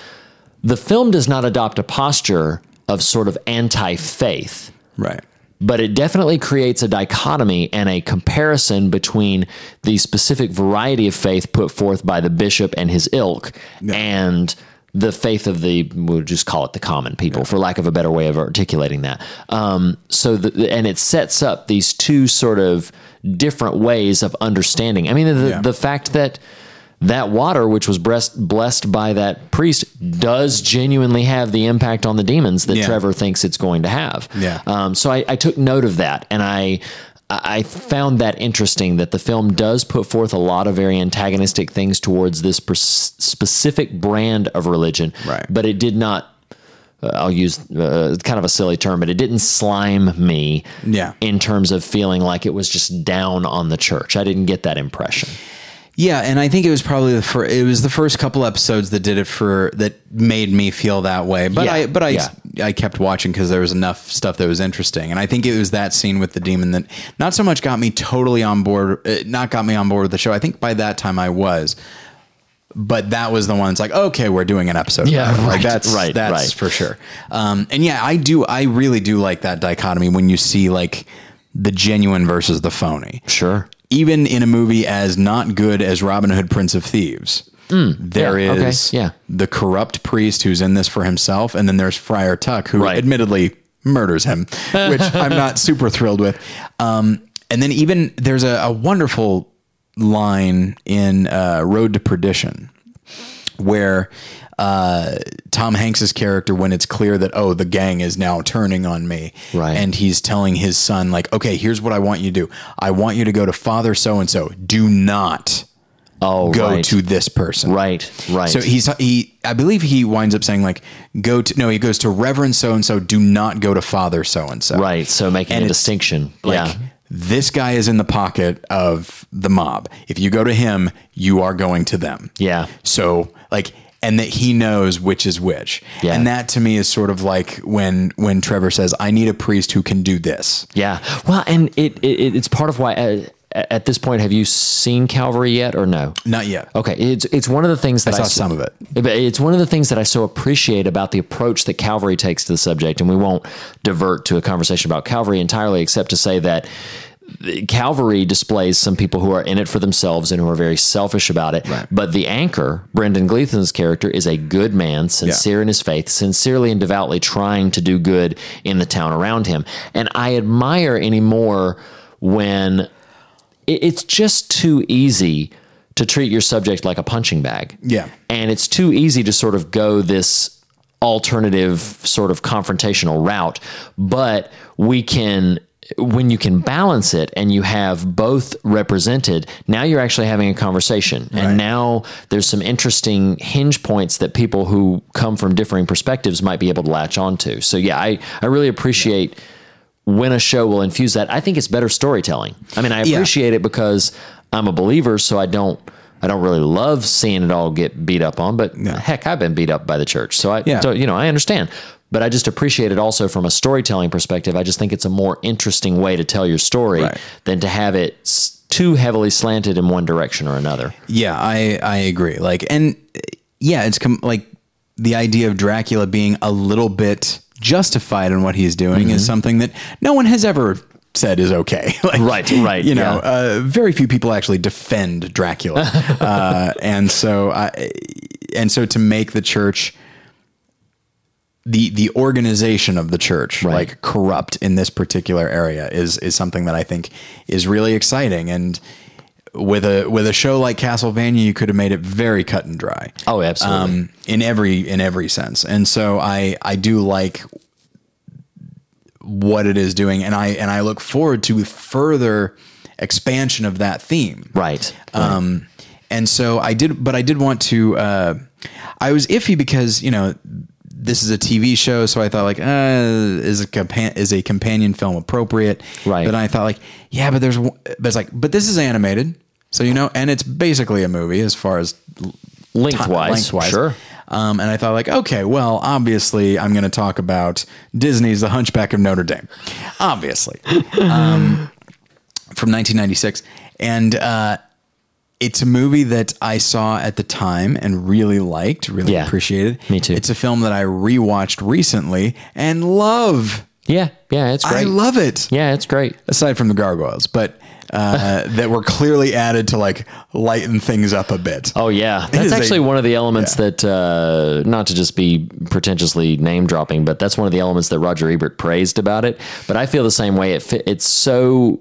the film does not adopt a posture of sort of anti faith right. but it definitely creates a dichotomy and a comparison between the specific variety of faith put forth by the bishop and his ilk and the faith of the we'll just call it the common people for lack of a better way of articulating that. Um, so the, and it sets up these two sort of different ways of understanding. I mean the, Yeah. the fact that that water, which was blessed, blessed by that priest, does genuinely have the impact on the demons that Yeah. Trevor thinks it's going to have. Yeah. Um, so I, I took note of that, and I I found that interesting that the film does put forth a lot of very antagonistic things towards this specific brand of religion, Right. But it did not. Uh, I'll use uh, kind of a silly term, but it didn't slime me. Yeah. In terms of feeling like it was just down on the church, I didn't get that impression. Yeah, and I think it was probably the fir- it was the first couple episodes that did it for that made me feel that way. But Yeah, I but I yeah. I kept watching because there was enough stuff that was interesting, and I think it was that scene with the demon that not so much got me totally on board, uh, not got me on board with the show. I think by that time I was. But that was the one. It's like, okay, we're doing an episode. Yeah, right, like that's right, that's right. for sure. Um, and yeah, I do. I really do like that dichotomy when you see like the genuine versus the phony Sure. Even in a movie as not good as Robin Hood, Prince of Thieves, there yeah, okay, yeah. the corrupt priest who's in this for himself, and then there's Friar Tuck, who Right. admittedly murders him, which I'm not super thrilled with. Um, and then even there's a, a wonderful line in uh, Road to Perdition where uh, Tom Hanks's character, when it's clear that oh the gang is now turning on me, Right. and he's telling his son like, okay, here's what I want you to do. I want you to go to Father so and so. Do not Oh, go right. to this person. Right, right. So he's he. I believe he winds up saying like, go to no. He goes to Reverend so and so. Do not go to Father so and so. Right. So making And a distinction. Like, yeah. This guy is in the pocket of the mob. If you go to him, you are going to them. Yeah. So like and that he knows which is which. Yeah. And that to me is sort of like when when Trevor says, "I need a priest who can do this." Yeah. Well, and it, it it's part of why. Uh, at this point, have you seen Calvary yet, or no? Not yet. Okay, it's it's one of the things that I saw s- some of it. But It's one of the things that I so appreciate about the approach that Calvary takes to the subject, and we won't divert to a conversation about Calvary entirely, except to say that Calvary displays some people who are in it for themselves and who are very selfish about it. Right. But the anchor, Brendan Gleeson's character, is a good man, sincere in his faith, sincerely and devoutly trying to do good in the town around him. And I admire anymore when it- it's just too easy to treat your subject like a punching bag. Yeah. And it's too easy to sort of go this alternative sort of confrontational route. But we can, when you can balance it and you have both represented, now you're actually having a conversation. Right. And now there's some interesting hinge points that people who come from differing perspectives might be able to latch onto. So, yeah, I, I really appreciate when a show will infuse that. I think it's better storytelling. I mean, I Yeah. appreciate it because I'm a believer, so I don't I don't really love seeing it all get beat up on, but heck, I've been beat up by the church. So I Yeah. so, you know, I understand. But I just appreciate it also from a storytelling perspective. I just think it's a more interesting way to tell your story Right. than to have it too heavily slanted in one direction or another. Yeah, I I agree. Like, and yeah, it's com- like the idea of Dracula being a little bit justified in what he's doing is something that no one has ever said is okay. like, Right, right, You know, yeah. uh, very few people actually defend Dracula, uh, and so I, and so to make the church. The, the organization of the church Right. like corrupt in this particular area is is something that I think is really exciting and with a with a show like Castlevania, you could have made it very cut and dry. Oh, absolutely. Um, in every in every sense, and so I I do like what it is doing, and I and I look forward to further expansion of that theme. right. Um, and so I did, but I did want to. Uh, I was iffy because you know this is a TV show, so I thought like, uh, is a compa- is a companion film appropriate? Right. But I thought like, yeah, but there's, but it's like, but this is animated, so you know, and it's basically a movie as far as lengthwise. lengthwise. Sure. Um, and I thought like, okay, well, obviously I'm going to talk about Disney's The Hunchback of Notre Dame, obviously, um, from 1996, and uh, it's a movie that I saw at the time and really liked, really Yeah, appreciated. me too. It's a film that I rewatched recently and love. Yeah. Yeah. It's great. I love it. yeah, it's great. Aside from the gargoyles, but uh, that were clearly added to like lighten things up a bit. Oh yeah, that's a- actually one of the elements yeah. that, uh, not to just be pretentiously name dropping, but that's one of the elements that Roger Ebert praised about it. But I feel the same way. It fit, it's so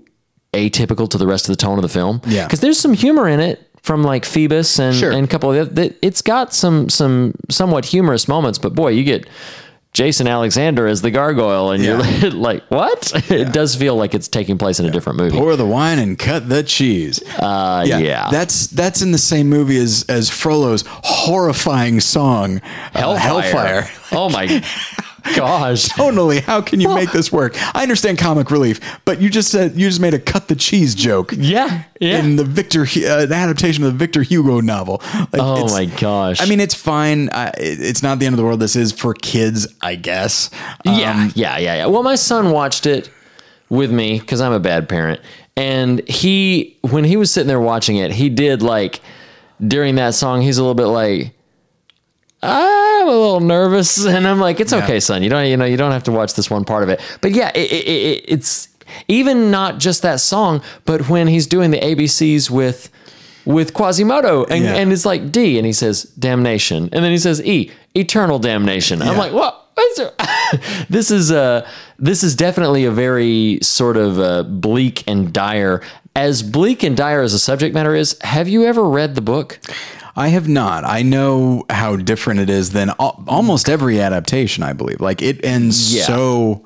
atypical to the rest of the tone of the film. Yeah. because there's some humor in it from like Phoebus and, Sure. and a couple of the, it's got some some somewhat humorous moments. But boy, you get. Jason Alexander as the gargoyle, and Yeah. you're like, "What?" It does feel like it's taking place in a different movie. Pour the wine and cut the cheese. Uh, yeah. that's that's in the same movie as as Frollo's horrifying song, uh, Hellfire. Oh my gosh! Totally. How can you make this work? I understand comic relief, but you just said you just made a cut the cheese joke. Yeah, yeah. In the Victor, uh, the adaptation of the Victor Hugo novel. Like, Oh my gosh. I mean, it's fine. I, it's not the end of the world. This is for kids, I guess. Yeah, Um, yeah, yeah, yeah. Well, my son watched it with me because I'm a bad parent, and he, when he was sitting there watching it, he did like during that song, he's a little bit like. I'm a little nervous, and I'm like, "It's okay, son. You don't, you know, you don't have to watch this one part of it." But yeah, it, it, it, it's even not just that song, but when he's doing the ABCs with with Quasimodo, and, Yeah. and it's like D, and he says damnation, and then he says E, eternal damnation. I'm like, what? This is a this is definitely a very sort of uh, bleak and dire. As bleak and dire as the subject matter is, have you ever read the book? I have not. I know how different it is than al- almost every adaptation. I believe, like it ends Yeah. so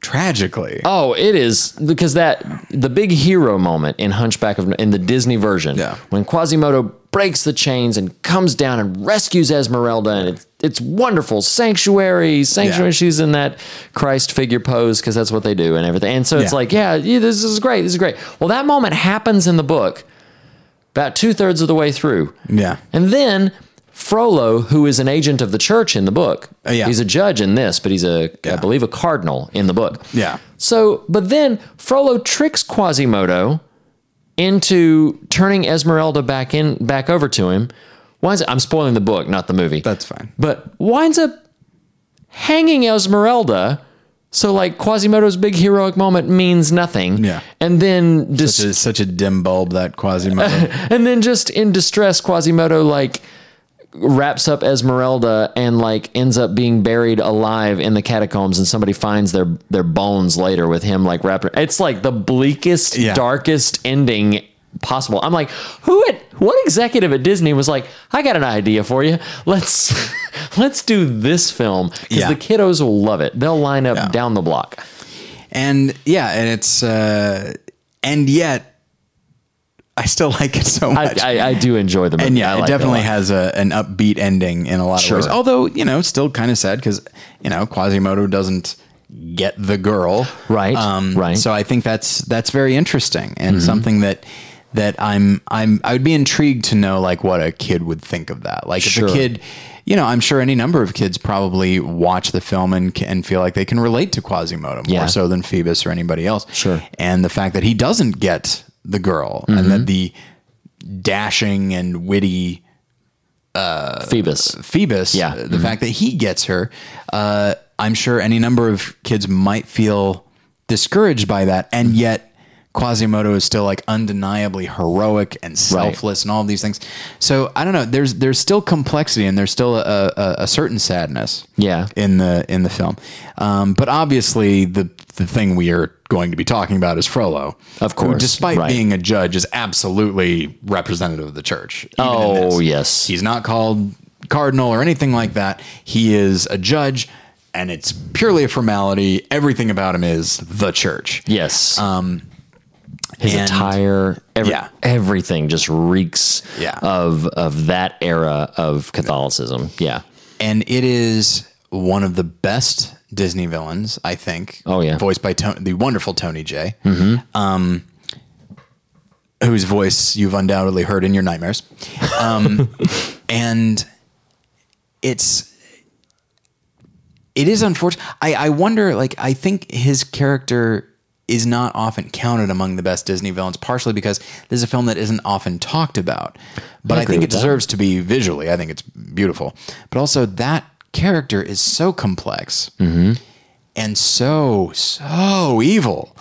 tragically. Oh, it is because that the big hero moment in Hunchback of in the Disney version Yeah. when Quasimodo breaks the chains and comes down and rescues Esmeralda, and it's, it's wonderful. Sanctuary, sanctuary. Yeah. She's in that Christ figure pose because that's what they do and everything. And so it's Yeah. like, yeah, yeah, this is great. This is great. Well, that moment happens in the book about two thirds of the way through. Yeah. And then Frollo, who is an agent of the church in the book, Uh, yeah. he's a judge in this, but he's a, I Yeah. believe, a cardinal in the book. Yeah. So, but then Frollo tricks Quasimodo into turning Esmeralda back in, back over to him. Winds I'm spoiling the book, not the movie. That's fine. but winds up hanging Esmeralda. So, like Quasimodo's big heroic moment means nothing. Yeah. and then dis- Such a, such a dim bulb that Quasimodo. and then just in distress, Quasimodo like wraps up Esmeralda and like ends up being buried alive in the catacombs, and somebody finds their their bones later with him like wrapped. It's like the bleakest, Yeah. darkest ending possible. I'm like, who at what executive at Disney was like, I got an idea for you. Let's let's do this film because Yeah. the kiddos will love it. They'll line up Yeah. down the block. and yeah, and it's uh and yet I still like it so much. I, I do enjoy the movie. and yeah, I it definitely a has a, an upbeat ending in a lot Sure. of ways. Although, you know, still kind of sad because, you know, Quasimodo doesn't get the girl. Right, Um, right. So I think that's that's very interesting and Mm-hmm. something that that I'm I'm I would be intrigued to know like what a kid would think of that. Like Sure. if a kid you know, I'm sure any number of kids probably watch the film and and feel like they can relate to Quasimodo more Yeah. so than Phoebus or anybody else. Sure. And the fact that he doesn't get the girl and Mm-hmm. that the dashing and witty Phoebus. Phoebus, Yeah. uh, the fact that he gets her, uh, I'm sure any number of kids might feel discouraged by that, and yet Quasimodo is still like undeniably heroic and selfless and all of these things. So I don't know. There's there's still complexity and there's still a, a, a certain sadness. Yeah. In the in the film, um, but obviously the the thing we are going to be talking about is Frollo, Of who, course, despite right. being a judge, is absolutely representative of the church. Oh, yes. He's not called cardinal or anything like that. He is a judge, and it's purely a formality. Everything about him is the church. Yes. Um, his and- attire, every, Yeah. everything just reeks Yeah. of of that era of Catholicism. Yeah. And it is one of the best Disney villains, I think. Oh, yeah. voiced by Tony, the wonderful Tony Jay. Um, whose voice you've undoubtedly heard in your nightmares. Um, and it's it is unfortunate. I, I wonder, like, I think his character is not often counted among the best Disney villains, partially because this is a film that isn't often talked about. But I I, think it that. deserves to be visually. I think it's beautiful. But also, that character is so complex Mm-hmm. and so, so evil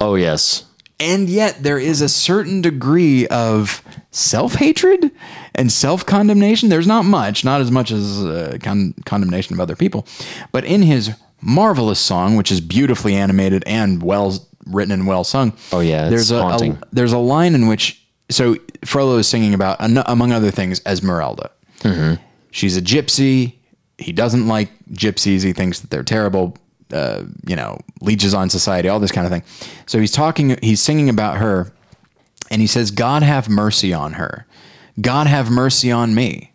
Oh yes. and yet there is a certain degree of self-hatred and self-condemnation there's not much not as much as uh, con- condemnation of other people but in his marvelous song which is beautifully animated and well written and well sung. Oh, yeah, it's there's a, a there's a line in which so frollo is singing about among other things esmeralda. Mm-hmm. she's a gypsy. He doesn't like gypsies. He thinks that they're terrible uh, you know leeches on society all this kind of thing. So he's talking he's singing about her and he says god have mercy on her. God have mercy on me.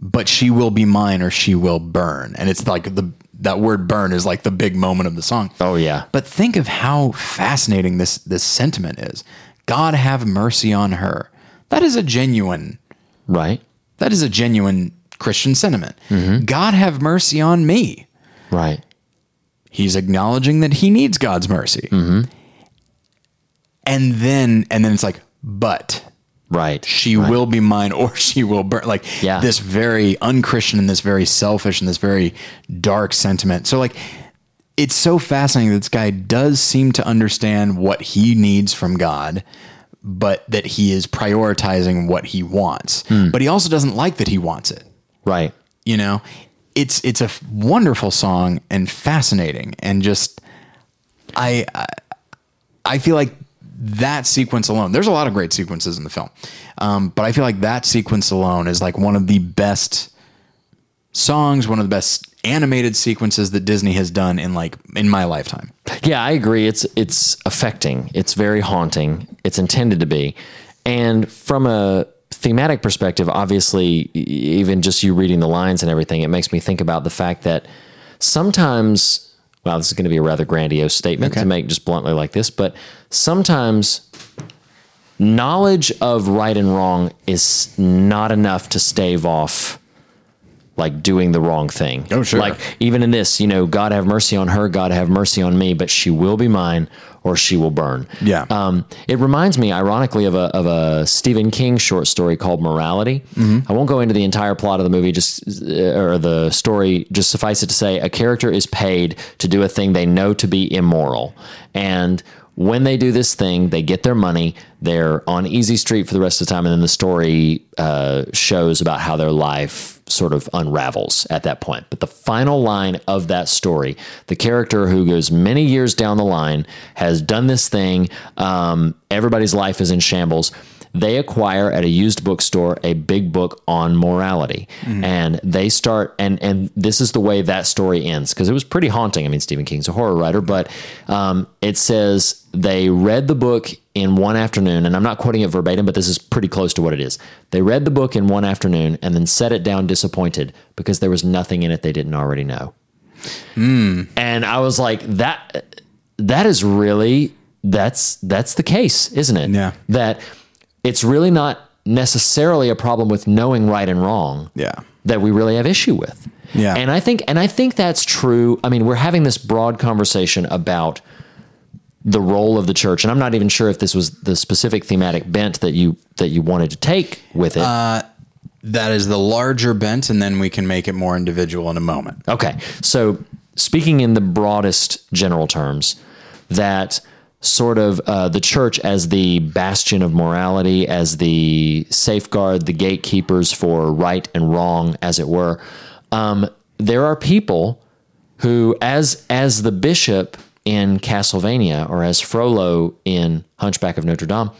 But she will be mine or she will burn. And it's like the that word burn is like the big moment of the song Oh yeah. but think of how fascinating this this sentiment is god have mercy on her that is a genuine Right. that is a genuine Christian sentiment. Mm-hmm. God have mercy on me. Right. He's acknowledging that he needs God's mercy. Mm-hmm. And then and then it's like, but Right. she right. will be mine or she will burn. Like Yeah. this very unchristian and this very selfish and this very dark sentiment. So like it's so fascinating that this guy does seem to understand what he needs from God, but that he is prioritizing what he wants. Hmm. But he also doesn't like that he wants it. Right. you know it's it's a wonderful song and fascinating and just I, I i feel like that sequence alone there's a lot of great sequences in the film um, but i feel like that sequence alone is like one of the best songs one of the best animated sequences that disney has done in like in my lifetime Yeah, I agree. It's it's affecting. It's very haunting. It's intended to be. And from a thematic perspective, obviously, even just you reading the lines and everything, it makes me think about the fact that sometimes, well, this is going to be a rather grandiose statement Okay. to make just bluntly like this, but sometimes knowledge of right and wrong is not enough to stave off like doing the wrong thing. Oh, sure. Like even in this, you know, God have mercy on her, God have mercy on me, but she will be mine or she will burn. Yeah. Um, it reminds me, ironically, of a of a Stephen King short story called Morality. I won't go into the entire plot of the movie, just uh, or the story. Just suffice it to say, a character is paid to do a thing they know to be immoral, and when they do this thing, they get their money. They're on easy street for the rest of the time, and then the story uh, shows about how their life sort of unravels at that point. But the final line of that story, the character who goes many years down the line has done this thing. Um, everybody's life is in shambles. They acquire at a used bookstore a big book on morality, and they start and and this is the way that story ends because it was pretty haunting. I mean, Stephen King's a horror writer, but um, it says they read the book in one afternoon, and I'm not quoting it verbatim, but this is pretty close to what it is. They read the book in one afternoon and then set it down disappointed because there was nothing in it they didn't already know. And I was like, that that is really that's that's the case, isn't it? Yeah. That it's really not necessarily a problem with knowing right and wrong Yeah. that we really have issue with. Yeah. And I think and I think that's true. I mean, we're having this broad conversation about the role of the church, and I'm not even sure if this was the specific thematic bent that you that you wanted to take with it. Uh, that is the larger bent, and then we can make it more individual in a moment. Okay. So, speaking in the broadest general terms, that sort of uh, the church as the bastion of morality, as the safeguard, the gatekeepers for right and wrong, as it were. Um, there are people who, as as the bishop in Castlevania or as Frollo in Hunchback of Notre Dame,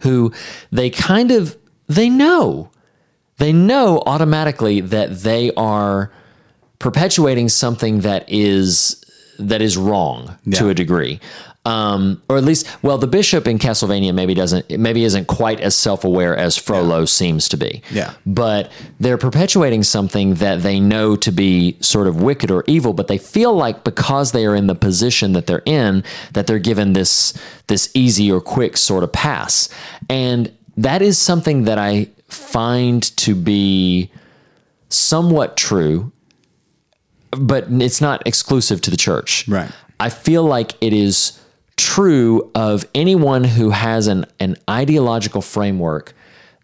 who they kind of they know. They know automatically that they are perpetuating something that is that is wrong to a degree um, or at least well the bishop in castlevania maybe doesn't maybe isn't quite as self-aware as frollo seems to be Yeah. but they're perpetuating something that they know to be sort of wicked or evil but they feel like because they are in the position that they're in that they're given this this easy or quick sort of pass and that is something that i find to be somewhat true but it's not exclusive to the church Right. i feel like it is true of anyone who has an, an ideological framework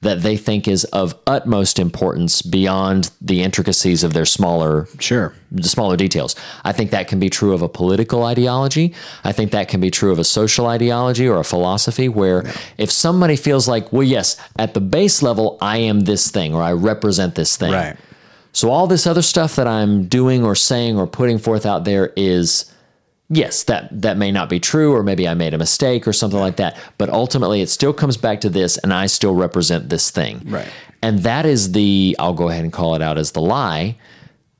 that they think is of utmost importance beyond the intricacies of their smaller Sure. the smaller details. I think that can be true of a political ideology. I think that can be true of a social ideology or a philosophy where if somebody feels like, well, yes, at the base level, I am this thing or I represent this thing. Right. So all this other stuff that I'm doing or saying or putting forth out there is yes, that that may not be true or maybe I made a mistake or something like that, but ultimately it still comes back to this and I still represent this thing. Right. And that is the I'll go ahead and call it out as the lie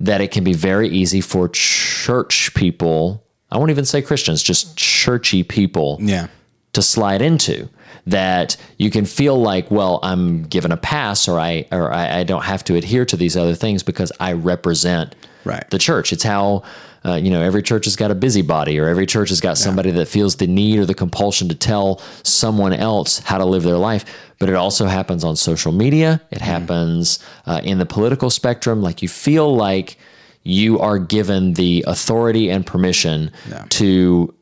that it can be very easy for church people, I won't even say Christians, just churchy people Yeah. to slide into that you can feel like well i'm given a pass or i or i, I don't have to adhere to these other things because i represent Right. the church it's how uh, you know every church has got a busybody or every church has got somebody that feels the need or the compulsion to tell someone else how to live their life. But it also happens on social media. It happens uh, in the political spectrum. Like you feel like you are given the authority and permission to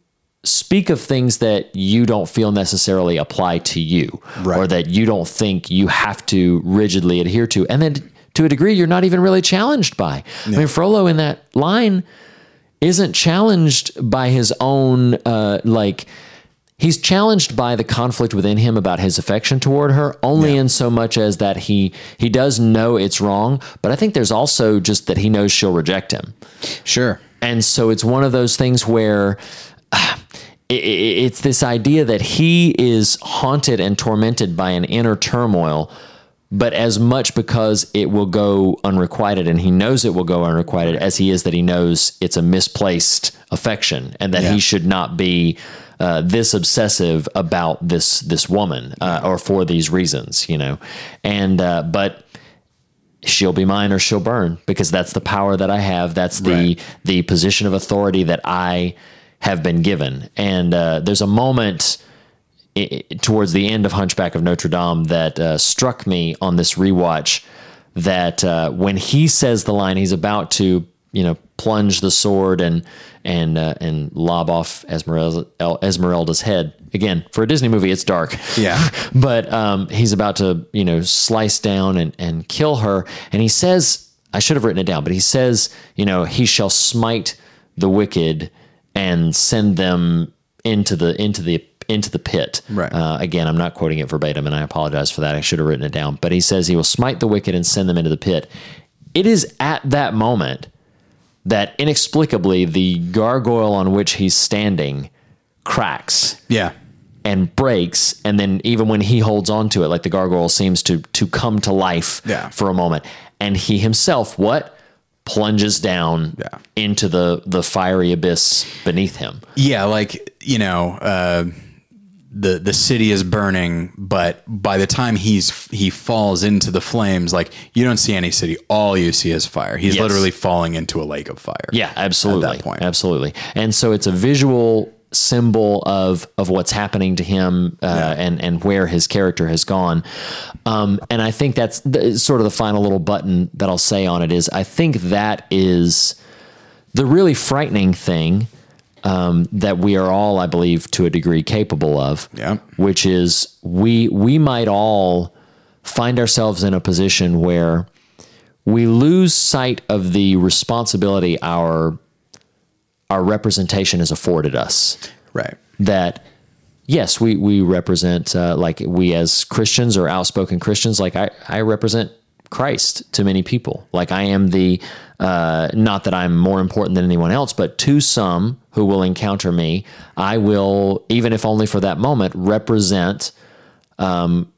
speak of things that you don't feel necessarily apply to you Right. or that you don't think you have to rigidly adhere to. And then to a degree you're not even really challenged by. I mean frollo in that line isn't challenged by his own uh, like he's challenged by the conflict within him about his affection toward her only in so much as that he he does know it's wrong but i think there's also just that he knows she'll reject him Sure. and so it's one of those things where ah, i- i- it's this idea that he is haunted and tormented by an inner turmoil, but as much because it will go unrequited and he knows it will go unrequited as he is that he knows it's a misplaced affection and that Yeah. he should not be uh, this obsessive about this this woman uh, or for these reasons, you know, and uh, but she'll be mine or she'll burn because that's the power that I have. That's the Right. the position of authority that I have been given. And uh, there's a moment i- i- towards the end of Hunchback of Notre Dame that uh, struck me on this rewatch. That uh, when he says the line, he's about to you know plunge the sword and and uh, and lob off Esmeralda, Esmeralda's head. Again, for a Disney movie, it's dark Yeah. but um, he's about to you know slice down and, and kill her and he says i should have written it down but he says you know he shall smite the wicked and send them into the into the into the pit Right. uh, again i'm not quoting it verbatim and i apologize for that i should have written it down but he says he will smite the wicked and send them into the pit it is at that moment that inexplicably the gargoyle on which he's standing cracks Yeah. and breaks and then even when he holds on to it like the gargoyle seems to to come to life Yeah. for a moment and he himself what plunges down Yeah. into the the fiery abyss beneath him Yeah, like you know, uh, the the city is burning, but by the time he's he falls into the flames, like you don't see any city. All you see is fire. He's Yes. literally falling into a lake of fire. yeah absolutely At that point. absolutely and so it's a visual symbol of of what's happening to him uh, and and where his character has gone um, and I think that's the, sort of the final little button that I'll say on it is I think that is the really frightening thing um, that we are all, I believe, to a degree capable of. Yeah. Which is we we might all find ourselves in a position where we lose sight of the responsibility our our representation has afforded us Right. that yes, we we represent uh, like we as Christians or outspoken Christians, like I I represent Christ to many people. Like I am the uh, not that I'm more important than anyone else, but to some who will encounter me, I will even if only for that moment represent um,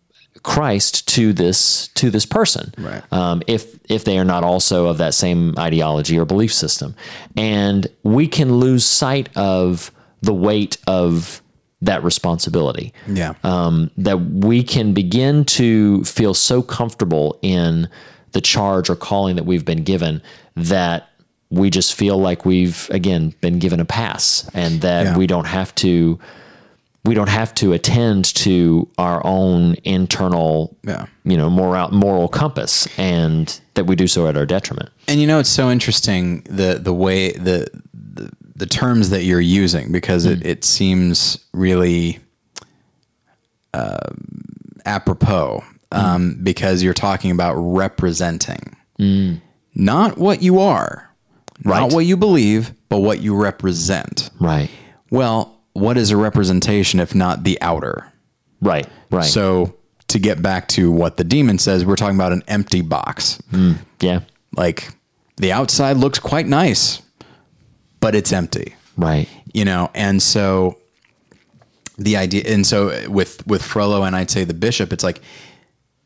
Christ to this to this person, Right. um, if if they are not also of that same ideology or belief system, and we can lose sight of the weight of that responsibility. Yeah. Um, that we can begin to feel so comfortable in the charge or calling that we've been given that we just feel like we've again been given a pass and that Yeah. we don't have to we don't have to attend to our own internal Yeah. you know moral moral compass and that we do so at our detriment And you know, it's so interesting the the way the the, the terms that you're using because it, it seems really um, apropos um, because you're talking about representing, not what you are, Right. not what you believe, but what you represent. right Well, what is a representation if not the outer? right right So to get back to what the demon says, we're talking about an empty box. yeah Like the outside looks quite nice, but it's empty, right you know? And so the idea, and so with, with Frollo and I'd say the bishop, it's like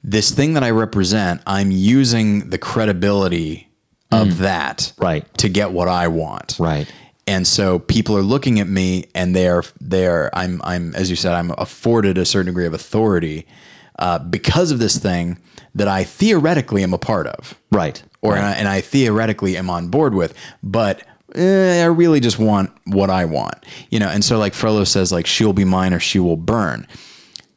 this thing that I represent, I'm using the credibility of that Right. to get what I want. Right. And so people are looking at me and they're, they're, I'm, I'm, as you said, I'm afforded a certain degree of authority uh, because of this thing that I theoretically am a part of right or right. and, I, and I theoretically am on board with, but eh, I really just want what I want, you know. And so, like Frollo says, like she'll be mine or she will burn.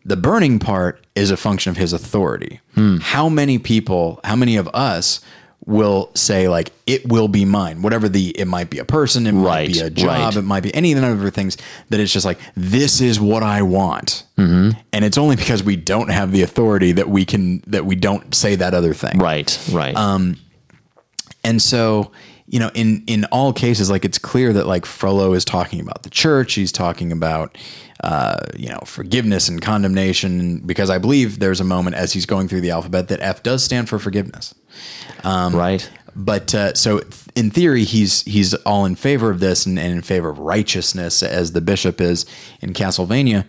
The burning part is a function of his authority. Hmm. How many people, how many of us will say like it will be mine? Whatever the it might be a person, it might be a job, right. it might be any of the number of things that it's just like this is what I want, Mm-hmm. and it's only because we don't have the authority that we can that we don't say that other thing. right right Um, And so, you know, in in all cases, like it's clear that like Frollo is talking about the church. He's talking about, uh, you know, forgiveness and condemnation. Because I believe there's a moment as he's going through the alphabet that F does stand for forgiveness. right But uh, so in theory, he's he's all in favor of this and, and in favor of righteousness, as the bishop is in Castlevania.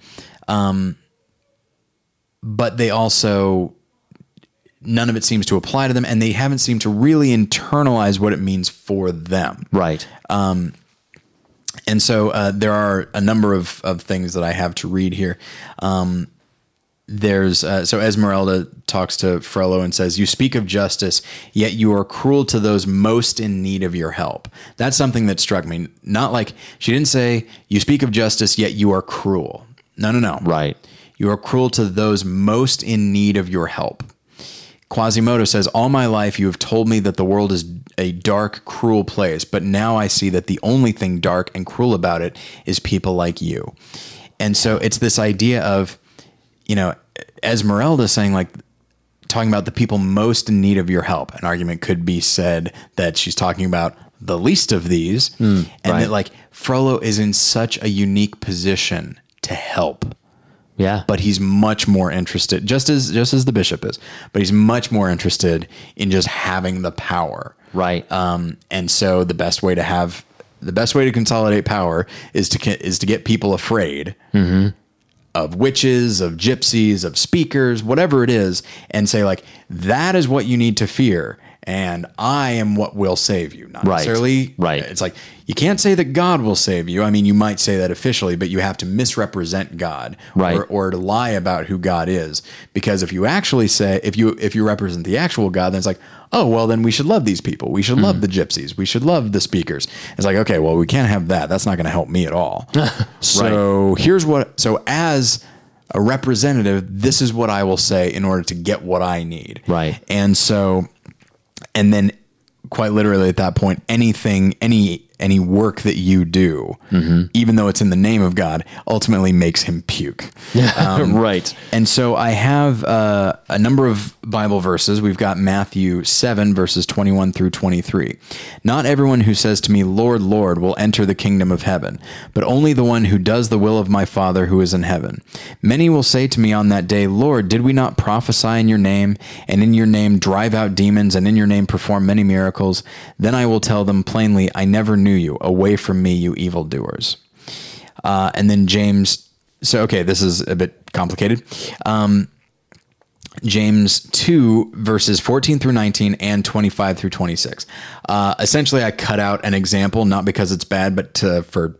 Um, but they also none of it seems to apply to them, and they haven't seemed to really internalize what it means for them. right and so uh, there are a number of, of things that I have to read here. Um, there's uh, so Esmeralda talks to Frollo and says, "You speak of justice, yet you are cruel to those most in need of your help." That's something that struck me. Not like she didn't say, "You speak of justice, yet you are cruel." No, no, no. Right. You are cruel to those most in need of your help. Quasimodo says, All my life you have told me that the world is a dark, cruel place, but now I see that the only thing dark and cruel about it is people like you. And so it's this idea of, you know, Esmeralda saying, like, talking about the people most in need of your help. An argument could be said that she's talking about the least of these, hmm, and right. that, like, Frollo is in such a unique position to help Yeah. but he's much more interested just as just as the bishop is but he's much more interested in just having the power right. um, and so the best way to have the best way to consolidate power is to is to get people afraid of witches of gypsies of speakers whatever it is and say like that is what you need to fear and I am what will save you. Not Right. necessarily Right. It's like you can't say that God will save you. I mean, you might say that officially, but you have to misrepresent God Right. or, or to lie about who God is. Because if you actually say if you if you represent the actual God, then it's like, oh well, then we should love these people. We should Mm-hmm. love the gypsies. We should love the speakers. It's like, okay, well, we can't have that. That's not going to help me at all. so here's what. So as a representative, this is what I will say in order to get what I need. Right. And so, and then quite literally at that point, anything, any, any work that you do, Mm-hmm. even though it's in the name of God, ultimately makes him puke. right. And so I have uh, a number of Bible verses. We've got Matthew 7, verses 21 through 23. Not everyone who says to me, Lord, Lord, will enter the kingdom of heaven, but only the one who does the will of my Father who is in heaven. Many will say to me on that day, Lord, did we not prophesy in your name, and in your name drive out demons, and in your name perform many miracles? Then I will tell them plainly, I never knew you. Away from me, you evildoers. Uh, and then James. So okay, this is a bit complicated. Um, James two verses fourteen through nineteen and twenty five through twenty six. Uh, essentially, I cut out an example not because it's bad, but to, for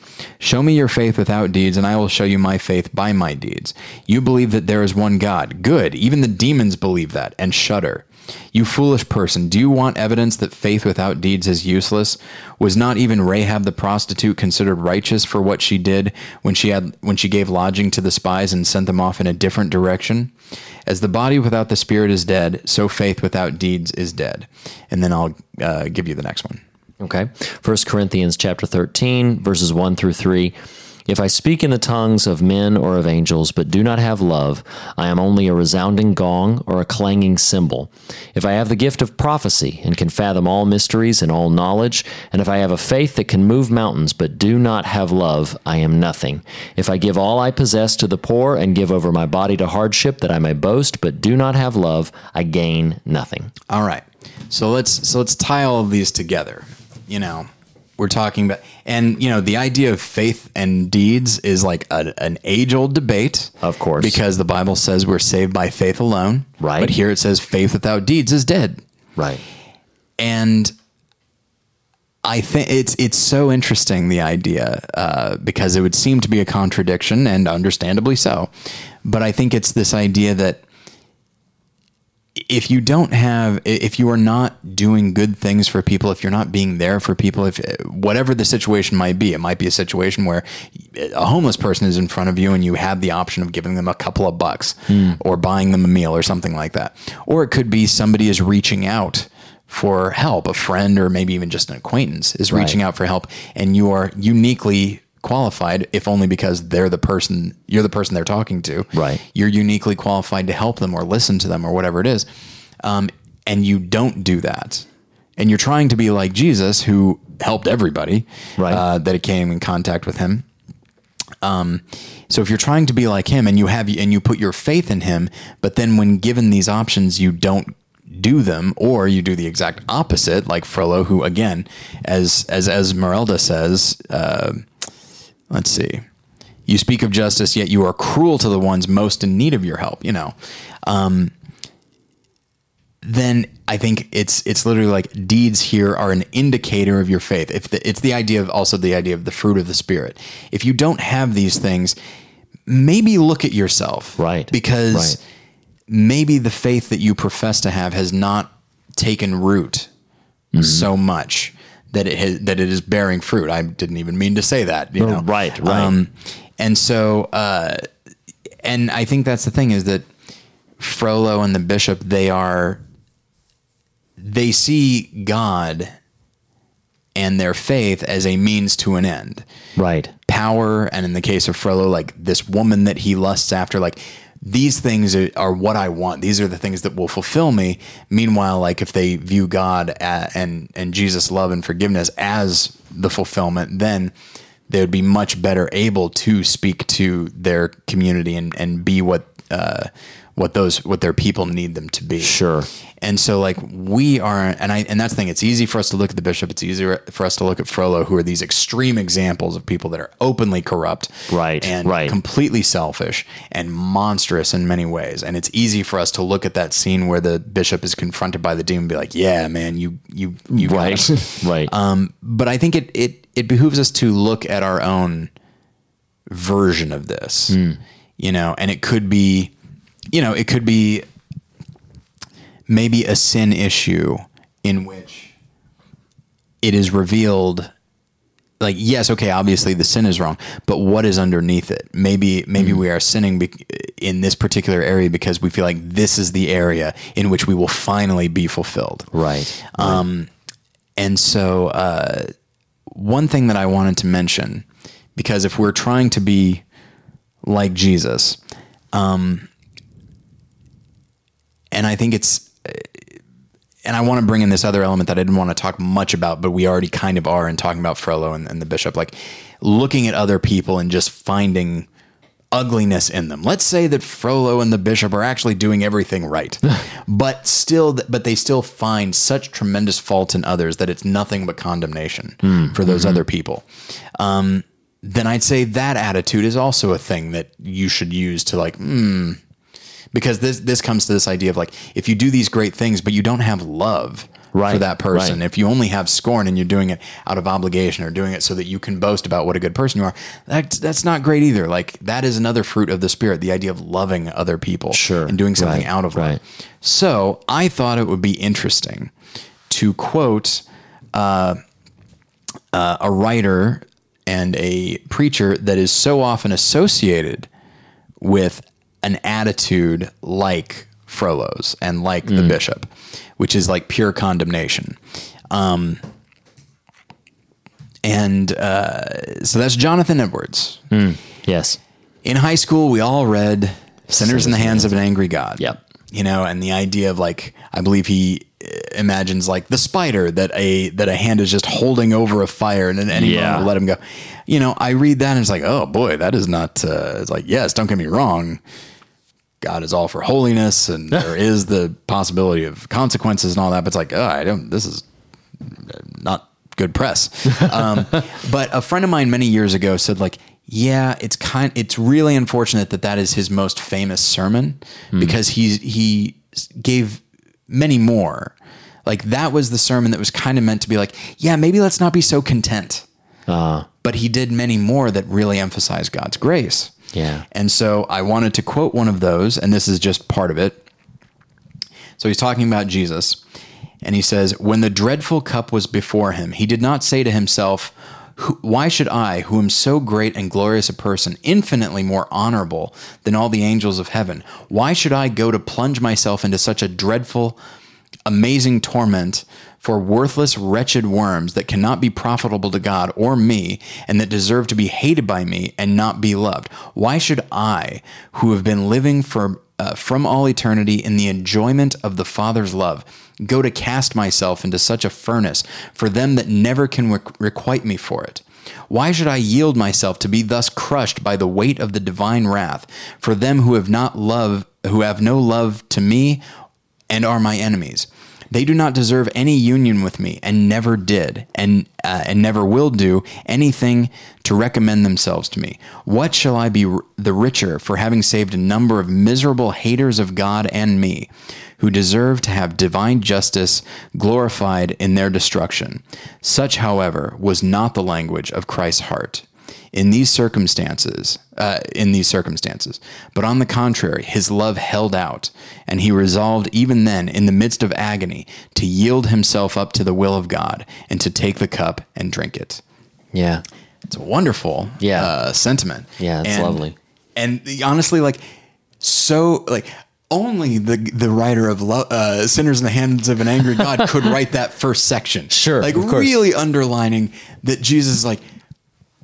Show me your faith without deeds, and I will show you my faith by my deeds. You believe that there is one God. Good. Even the demons believe that and shudder. You foolish person, do you want evidence that faith without deeds is useless? Was not even Rahab the prostitute considered righteous for what she did when she had when she gave lodging to the spies and sent them off in a different direction? As the body without the spirit is dead, so faith without deeds is dead. And then I'll uh, give you the next one. Okay. First Corinthians chapter 13, verses 1 through 3. If I speak in the tongues of men or of angels, but do not have love, I am only a resounding gong or a clanging cymbal. If I have the gift of prophecy and can fathom all mysteries and all knowledge, and if I have a faith that can move mountains, but do not have love, I am nothing. If I give all I possess to the poor and give over my body to hardship that I may boast, but do not have love, I gain nothing. All right. So let's so let's tie all of these together. You know, we're talking about and you know, the idea of faith and deeds is like a, an age-old debate. Of course. Because the Bible says we're saved by faith alone. Right. But here it says faith without deeds is dead. Right. And I think it's it's so interesting the idea uh, because it would seem to be a contradiction and understandably so, but I think it's this idea that if you don't have if you are not doing good things for people if you're not being there for people if eh, whatever the situation might be it might be a situation where eh, a homeless person is in front of you and you have the option of giving them a couple of bucks hmm. or buying them a meal or something like that or it could be somebody is reaching out for help a friend or maybe even just an acquaintance is reaching Right. out for help and you are uniquely qualified if only because they're the person you're the person they're talking to Right. you're uniquely qualified to help them or listen to them or whatever it is. Um, and you don't do that. And you're trying to be like Jesus, who helped everybody Right. uh, that came in contact with him. Um, So if you're trying to be like him and you have and you put your faith in him, but then when given these options, you don't do them, or you do the exact opposite, like Frollo, who again, as as Esmeralda says, uh, let's see, you speak of justice, yet you are cruel to the ones most in need of your help. You know, um, then I think it's it's literally like deeds here are an indicator of your faith. If the, it's the idea of also the idea of the fruit of the spirit. If you don't have these things, maybe look at yourself, Right. Because Right. maybe the faith that you profess to have has not taken root Mm-hmm. so much that it has, that it is bearing fruit. I didn't even mean to say that. You know? Oh, right, right. and so, uh, and I think that's the thing is that Frollo and the bishop they are they see God and their faith as a means to an end. Right. Power, and in the case of Frollo, like this woman that he lusts after, like these things are, what I want. These are the things that will fulfill me. Meanwhile, like if they view God and and Jesus' love and forgiveness as the fulfillment, then they would be much better able to speak to their community and and be what uh, what those what their people need them to be. Sure. And so like we are and I and that's the thing, it's easy for us to look at the bishop, it's easier for us to look at Frollo, who are these extreme examples of people that are openly corrupt. Right, And right. completely selfish and monstrous in many ways. And it's easy for us to look at that scene where the bishop is confronted by the demon and be like, Yeah, man, you you you Right. right. Um, but I think it it it behooves us to look at our own version of this, you know, and it could be, you know, it could be maybe a sin issue in which it is revealed like yes okay obviously the sin is wrong but what is underneath it? Maybe maybe we are sinning bec in this particular area because we feel like this is the area in which we will finally be fulfilled. Right. um, and so, uh, one thing that I wanted to mention, because if we're trying to be like Jesus, um, and I think it's, uh, and I want to bring in this other element that I didn't want to talk much about, but we already kind of are in talking about Frollo and, and the bishop, like looking at other people and just finding ugliness in them. Let's say that Frollo and the bishop are actually doing everything right, but still, but they still find such tremendous fault in others that it's nothing but condemnation for those other people. Um, then I'd say that attitude is also a thing that you should use to like, hmm, because this this comes to this idea of like if you do these great things but you don't have love for that person right. if you only have scorn and you're doing it out of obligation or doing it so that you can boast about what a good person you are that's that's not great either like that is another fruit of the spirit the idea of loving other people Sure, and doing something right, out of right. love so i thought it would be interesting to quote uh, uh, a writer and a preacher that is so often associated with an attitude like Frollo's and like the bishop, which is like pure condemnation. Um, and uh, so that's Jonathan Edwards. yes. In high school, we all read Sinners in the Hands of an Angry God. Yep. You know, and the idea of like, I believe he uh, imagines like the spider that a that a hand is just holding over a fire and at any Yeah. will let him go. You know, I read that and it's like, oh boy, that is not. Uh, it's like, yes, don't get me wrong. God is all for holiness, and there is the possibility of consequences and all that. But it's like, oh, I don't. This is not good press. Um, but a friend of mine many years ago said, like, yeah, it's kind. It's really unfortunate that that is his most famous sermon because he's he gave many more. Like that was the sermon that was kind of meant to be like, yeah, maybe let's not be so content. Uh, But he did many more that really emphasize God's grace. Yeah. And so I wanted to quote one of those, and this is just part of it. So he's talking about Jesus, and he says, When the dreadful cup was before him, he did not say to himself, Why should I, who am so great and glorious a person, infinitely more honorable than all the angels of heaven, why should I go to plunge myself into such a dreadful, amazing torment for worthless, wretched worms that cannot be profitable to God or me, and that deserve to be hated by me and not be loved. Why should I, who have been living for uh, from all eternity in the enjoyment of the Father's love, go to cast myself into such a furnace for them that never can requ- requite me for it? Why should I yield myself to be thus crushed by the weight of the divine wrath for them who have not love, who have no love to me and are my enemies? They do not deserve any union with me, and never did, and uh, and never will do anything to recommend themselves to me. What shall I be r- the richer for having saved a number of miserable haters of God and me, who deserve to have divine justice glorified in their destruction? Such, however, was not the language of Christ's heart in these circumstances uh, in these circumstances but on the contrary his love held out and he resolved even then in the midst of agony to yield himself up to the will of god and to take the cup and drink it Yeah. it's a wonderful Yeah. uh, sentiment Yeah, it's And- lovely. and honestly like so like only the the writer of Lo- uh, sinners in the hands of an angry god could write that first section Sure, like really underlining that jesus is like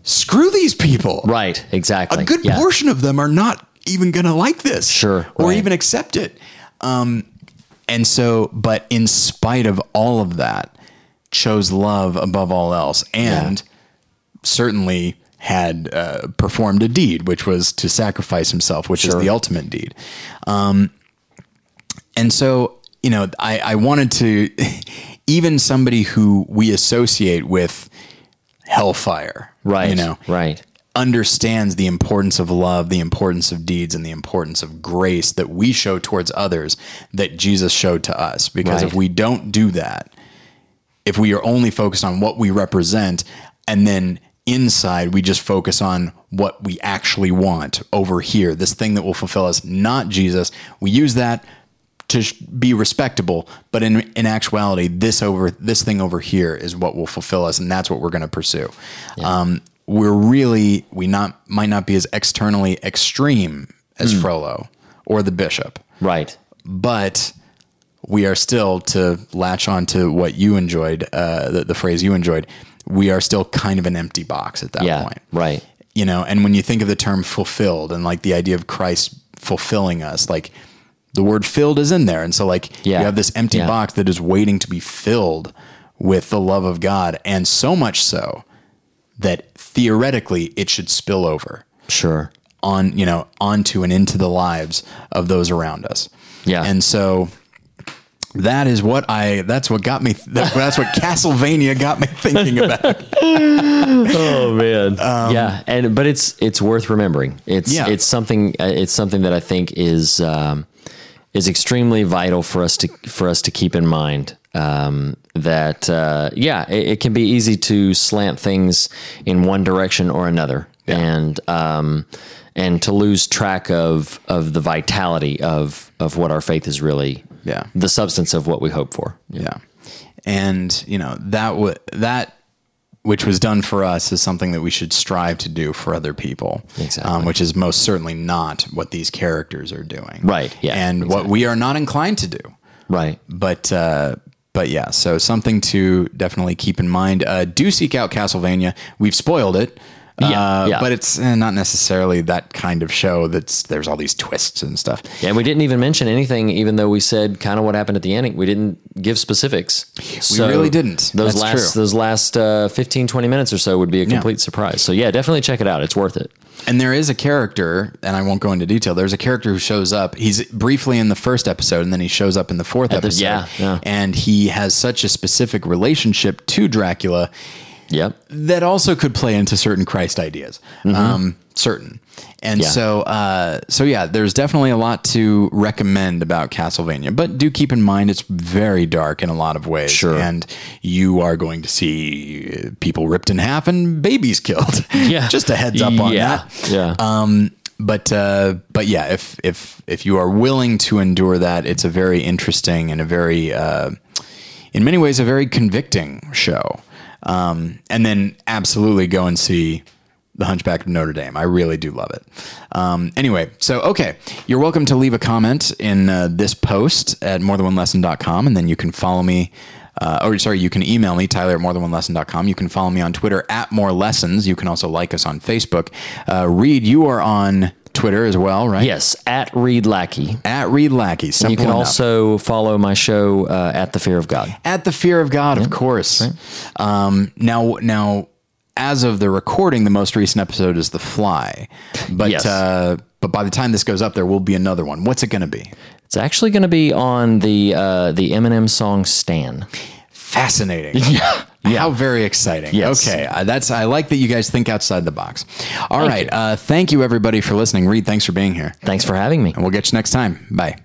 screw these people Right. Exactly. a good yeah. portion of them are not even going to like this Sure, or right. even accept it um, and so but in spite of all of that chose love above all else and certainly had uh, performed a deed which was to sacrifice himself which Sure. is the ultimate deed um, and so you know I, I wanted to even somebody who we associate with hellfire Right. you know Right. understands the importance of love, the importance of deeds, and the importance of grace that we show towards others that Jesus showed to us. Because if we don't do that, if we are only focused on what we represent and then inside we just focus on what we actually want over here, this thing that will fulfill us, not Jesus, we use that to be respectable, but in in actuality, this over this thing over here is what will fulfill us, and that's what we're going to pursue. Um, we're really we not might not be as externally extreme as Frollo or the bishop, Right. but we are still to latch on to what you enjoyed, uh, the, the phrase you enjoyed. We are still kind of an empty box at that Yeah. point Right. you know and when you think of the term fulfilled and like the idea of christ fulfilling us like the word filled is in there and so like Yeah. you have this empty Yeah. box that is waiting to be filled with the love of god and so much so that theoretically it should spill over Sure. on you know onto and into the lives of those around us Yeah. and so that is what I. That's what got me. That, that's what Castlevania got me thinking about. Oh man, yeah, and but it's it's worth remembering. It's Um, Yeah. it's something uh, it's something that I think is um, is extremely vital for us to for us to keep in mind. Um, that uh, yeah, it, it can be easy to slant things in one direction or another, and um, and to lose track of of the vitality of of what our faith is really. Yeah. the substance of what we hope for. Yeah. And, you know, that w- that which was done for us is something that we should strive to do for other people. Exactly. Um, which is most certainly not what these characters are doing. Right, yeah, And what we are not inclined to do. Right. But uh but yeah, so something to definitely keep in mind. Uh, do seek out Castlevania. We've spoiled it. Yeah, uh, yeah. but it's eh, not necessarily that kind of show. That's there's all these twists and stuff. Yeah, we didn't even mention anything, even though we said kind of what happened at the ending. We didn't give specifics. We really didn't. Those That's last true. those last uh, 15, 20 minutes or so would be a complete surprise. So yeah, definitely check it out. It's worth it. And there is a character, and I won't go into detail. There's a character who shows up. He's briefly in the first episode, and then he shows up in the fourth the- episode. yeah, yeah. And he has such a specific relationship to Dracula Yep. that also could play into certain Christ ideas. Um, certain. And Mm-hmm. Yeah. so, uh, so yeah, there's definitely a lot to recommend about Castlevania, but do keep in mind it's very dark in a lot of ways. Sure. And you are going to see people ripped in half and babies killed. Yeah. Just a heads up on yeah. that. Yeah. Um, but uh, but yeah, if if if you are willing to endure that, it's a very interesting and a very, uh, in many ways, a very convicting show. Um, and then absolutely go and see the Hunchback of Notre Dame. I really do love it. Um, anyway, so okay, you're welcome to leave a comment in uh, this post at morethanonelesson.com, and then you can follow me. Uh, or sorry, you can email me, Tyler at morethanonelesson.com. You can follow me on Twitter at more lessons. You can also like us on Facebook. Uh, Reed, you are on Twitter as well, right? yes, at Reed Lackey. At Reed Lackey. Simple You can enough. also follow my show uh, at the Fear of God. at the fear of God, of course. Um, now, now, as of the recording, the most recent episode is The Fly. But Yes. uh, but by the time this goes up, there will be another one. What's it going to be? It's actually going to be on the uh, the Eminem song "Stan." Fascinating. Yeah. How very exciting. Yes. Okay. Uh, that's I like that you guys think outside the box. All right. you. Uh, thank you everybody for listening. Reed, thanks for being here. Thanks for having me. And we'll get you next time. Bye.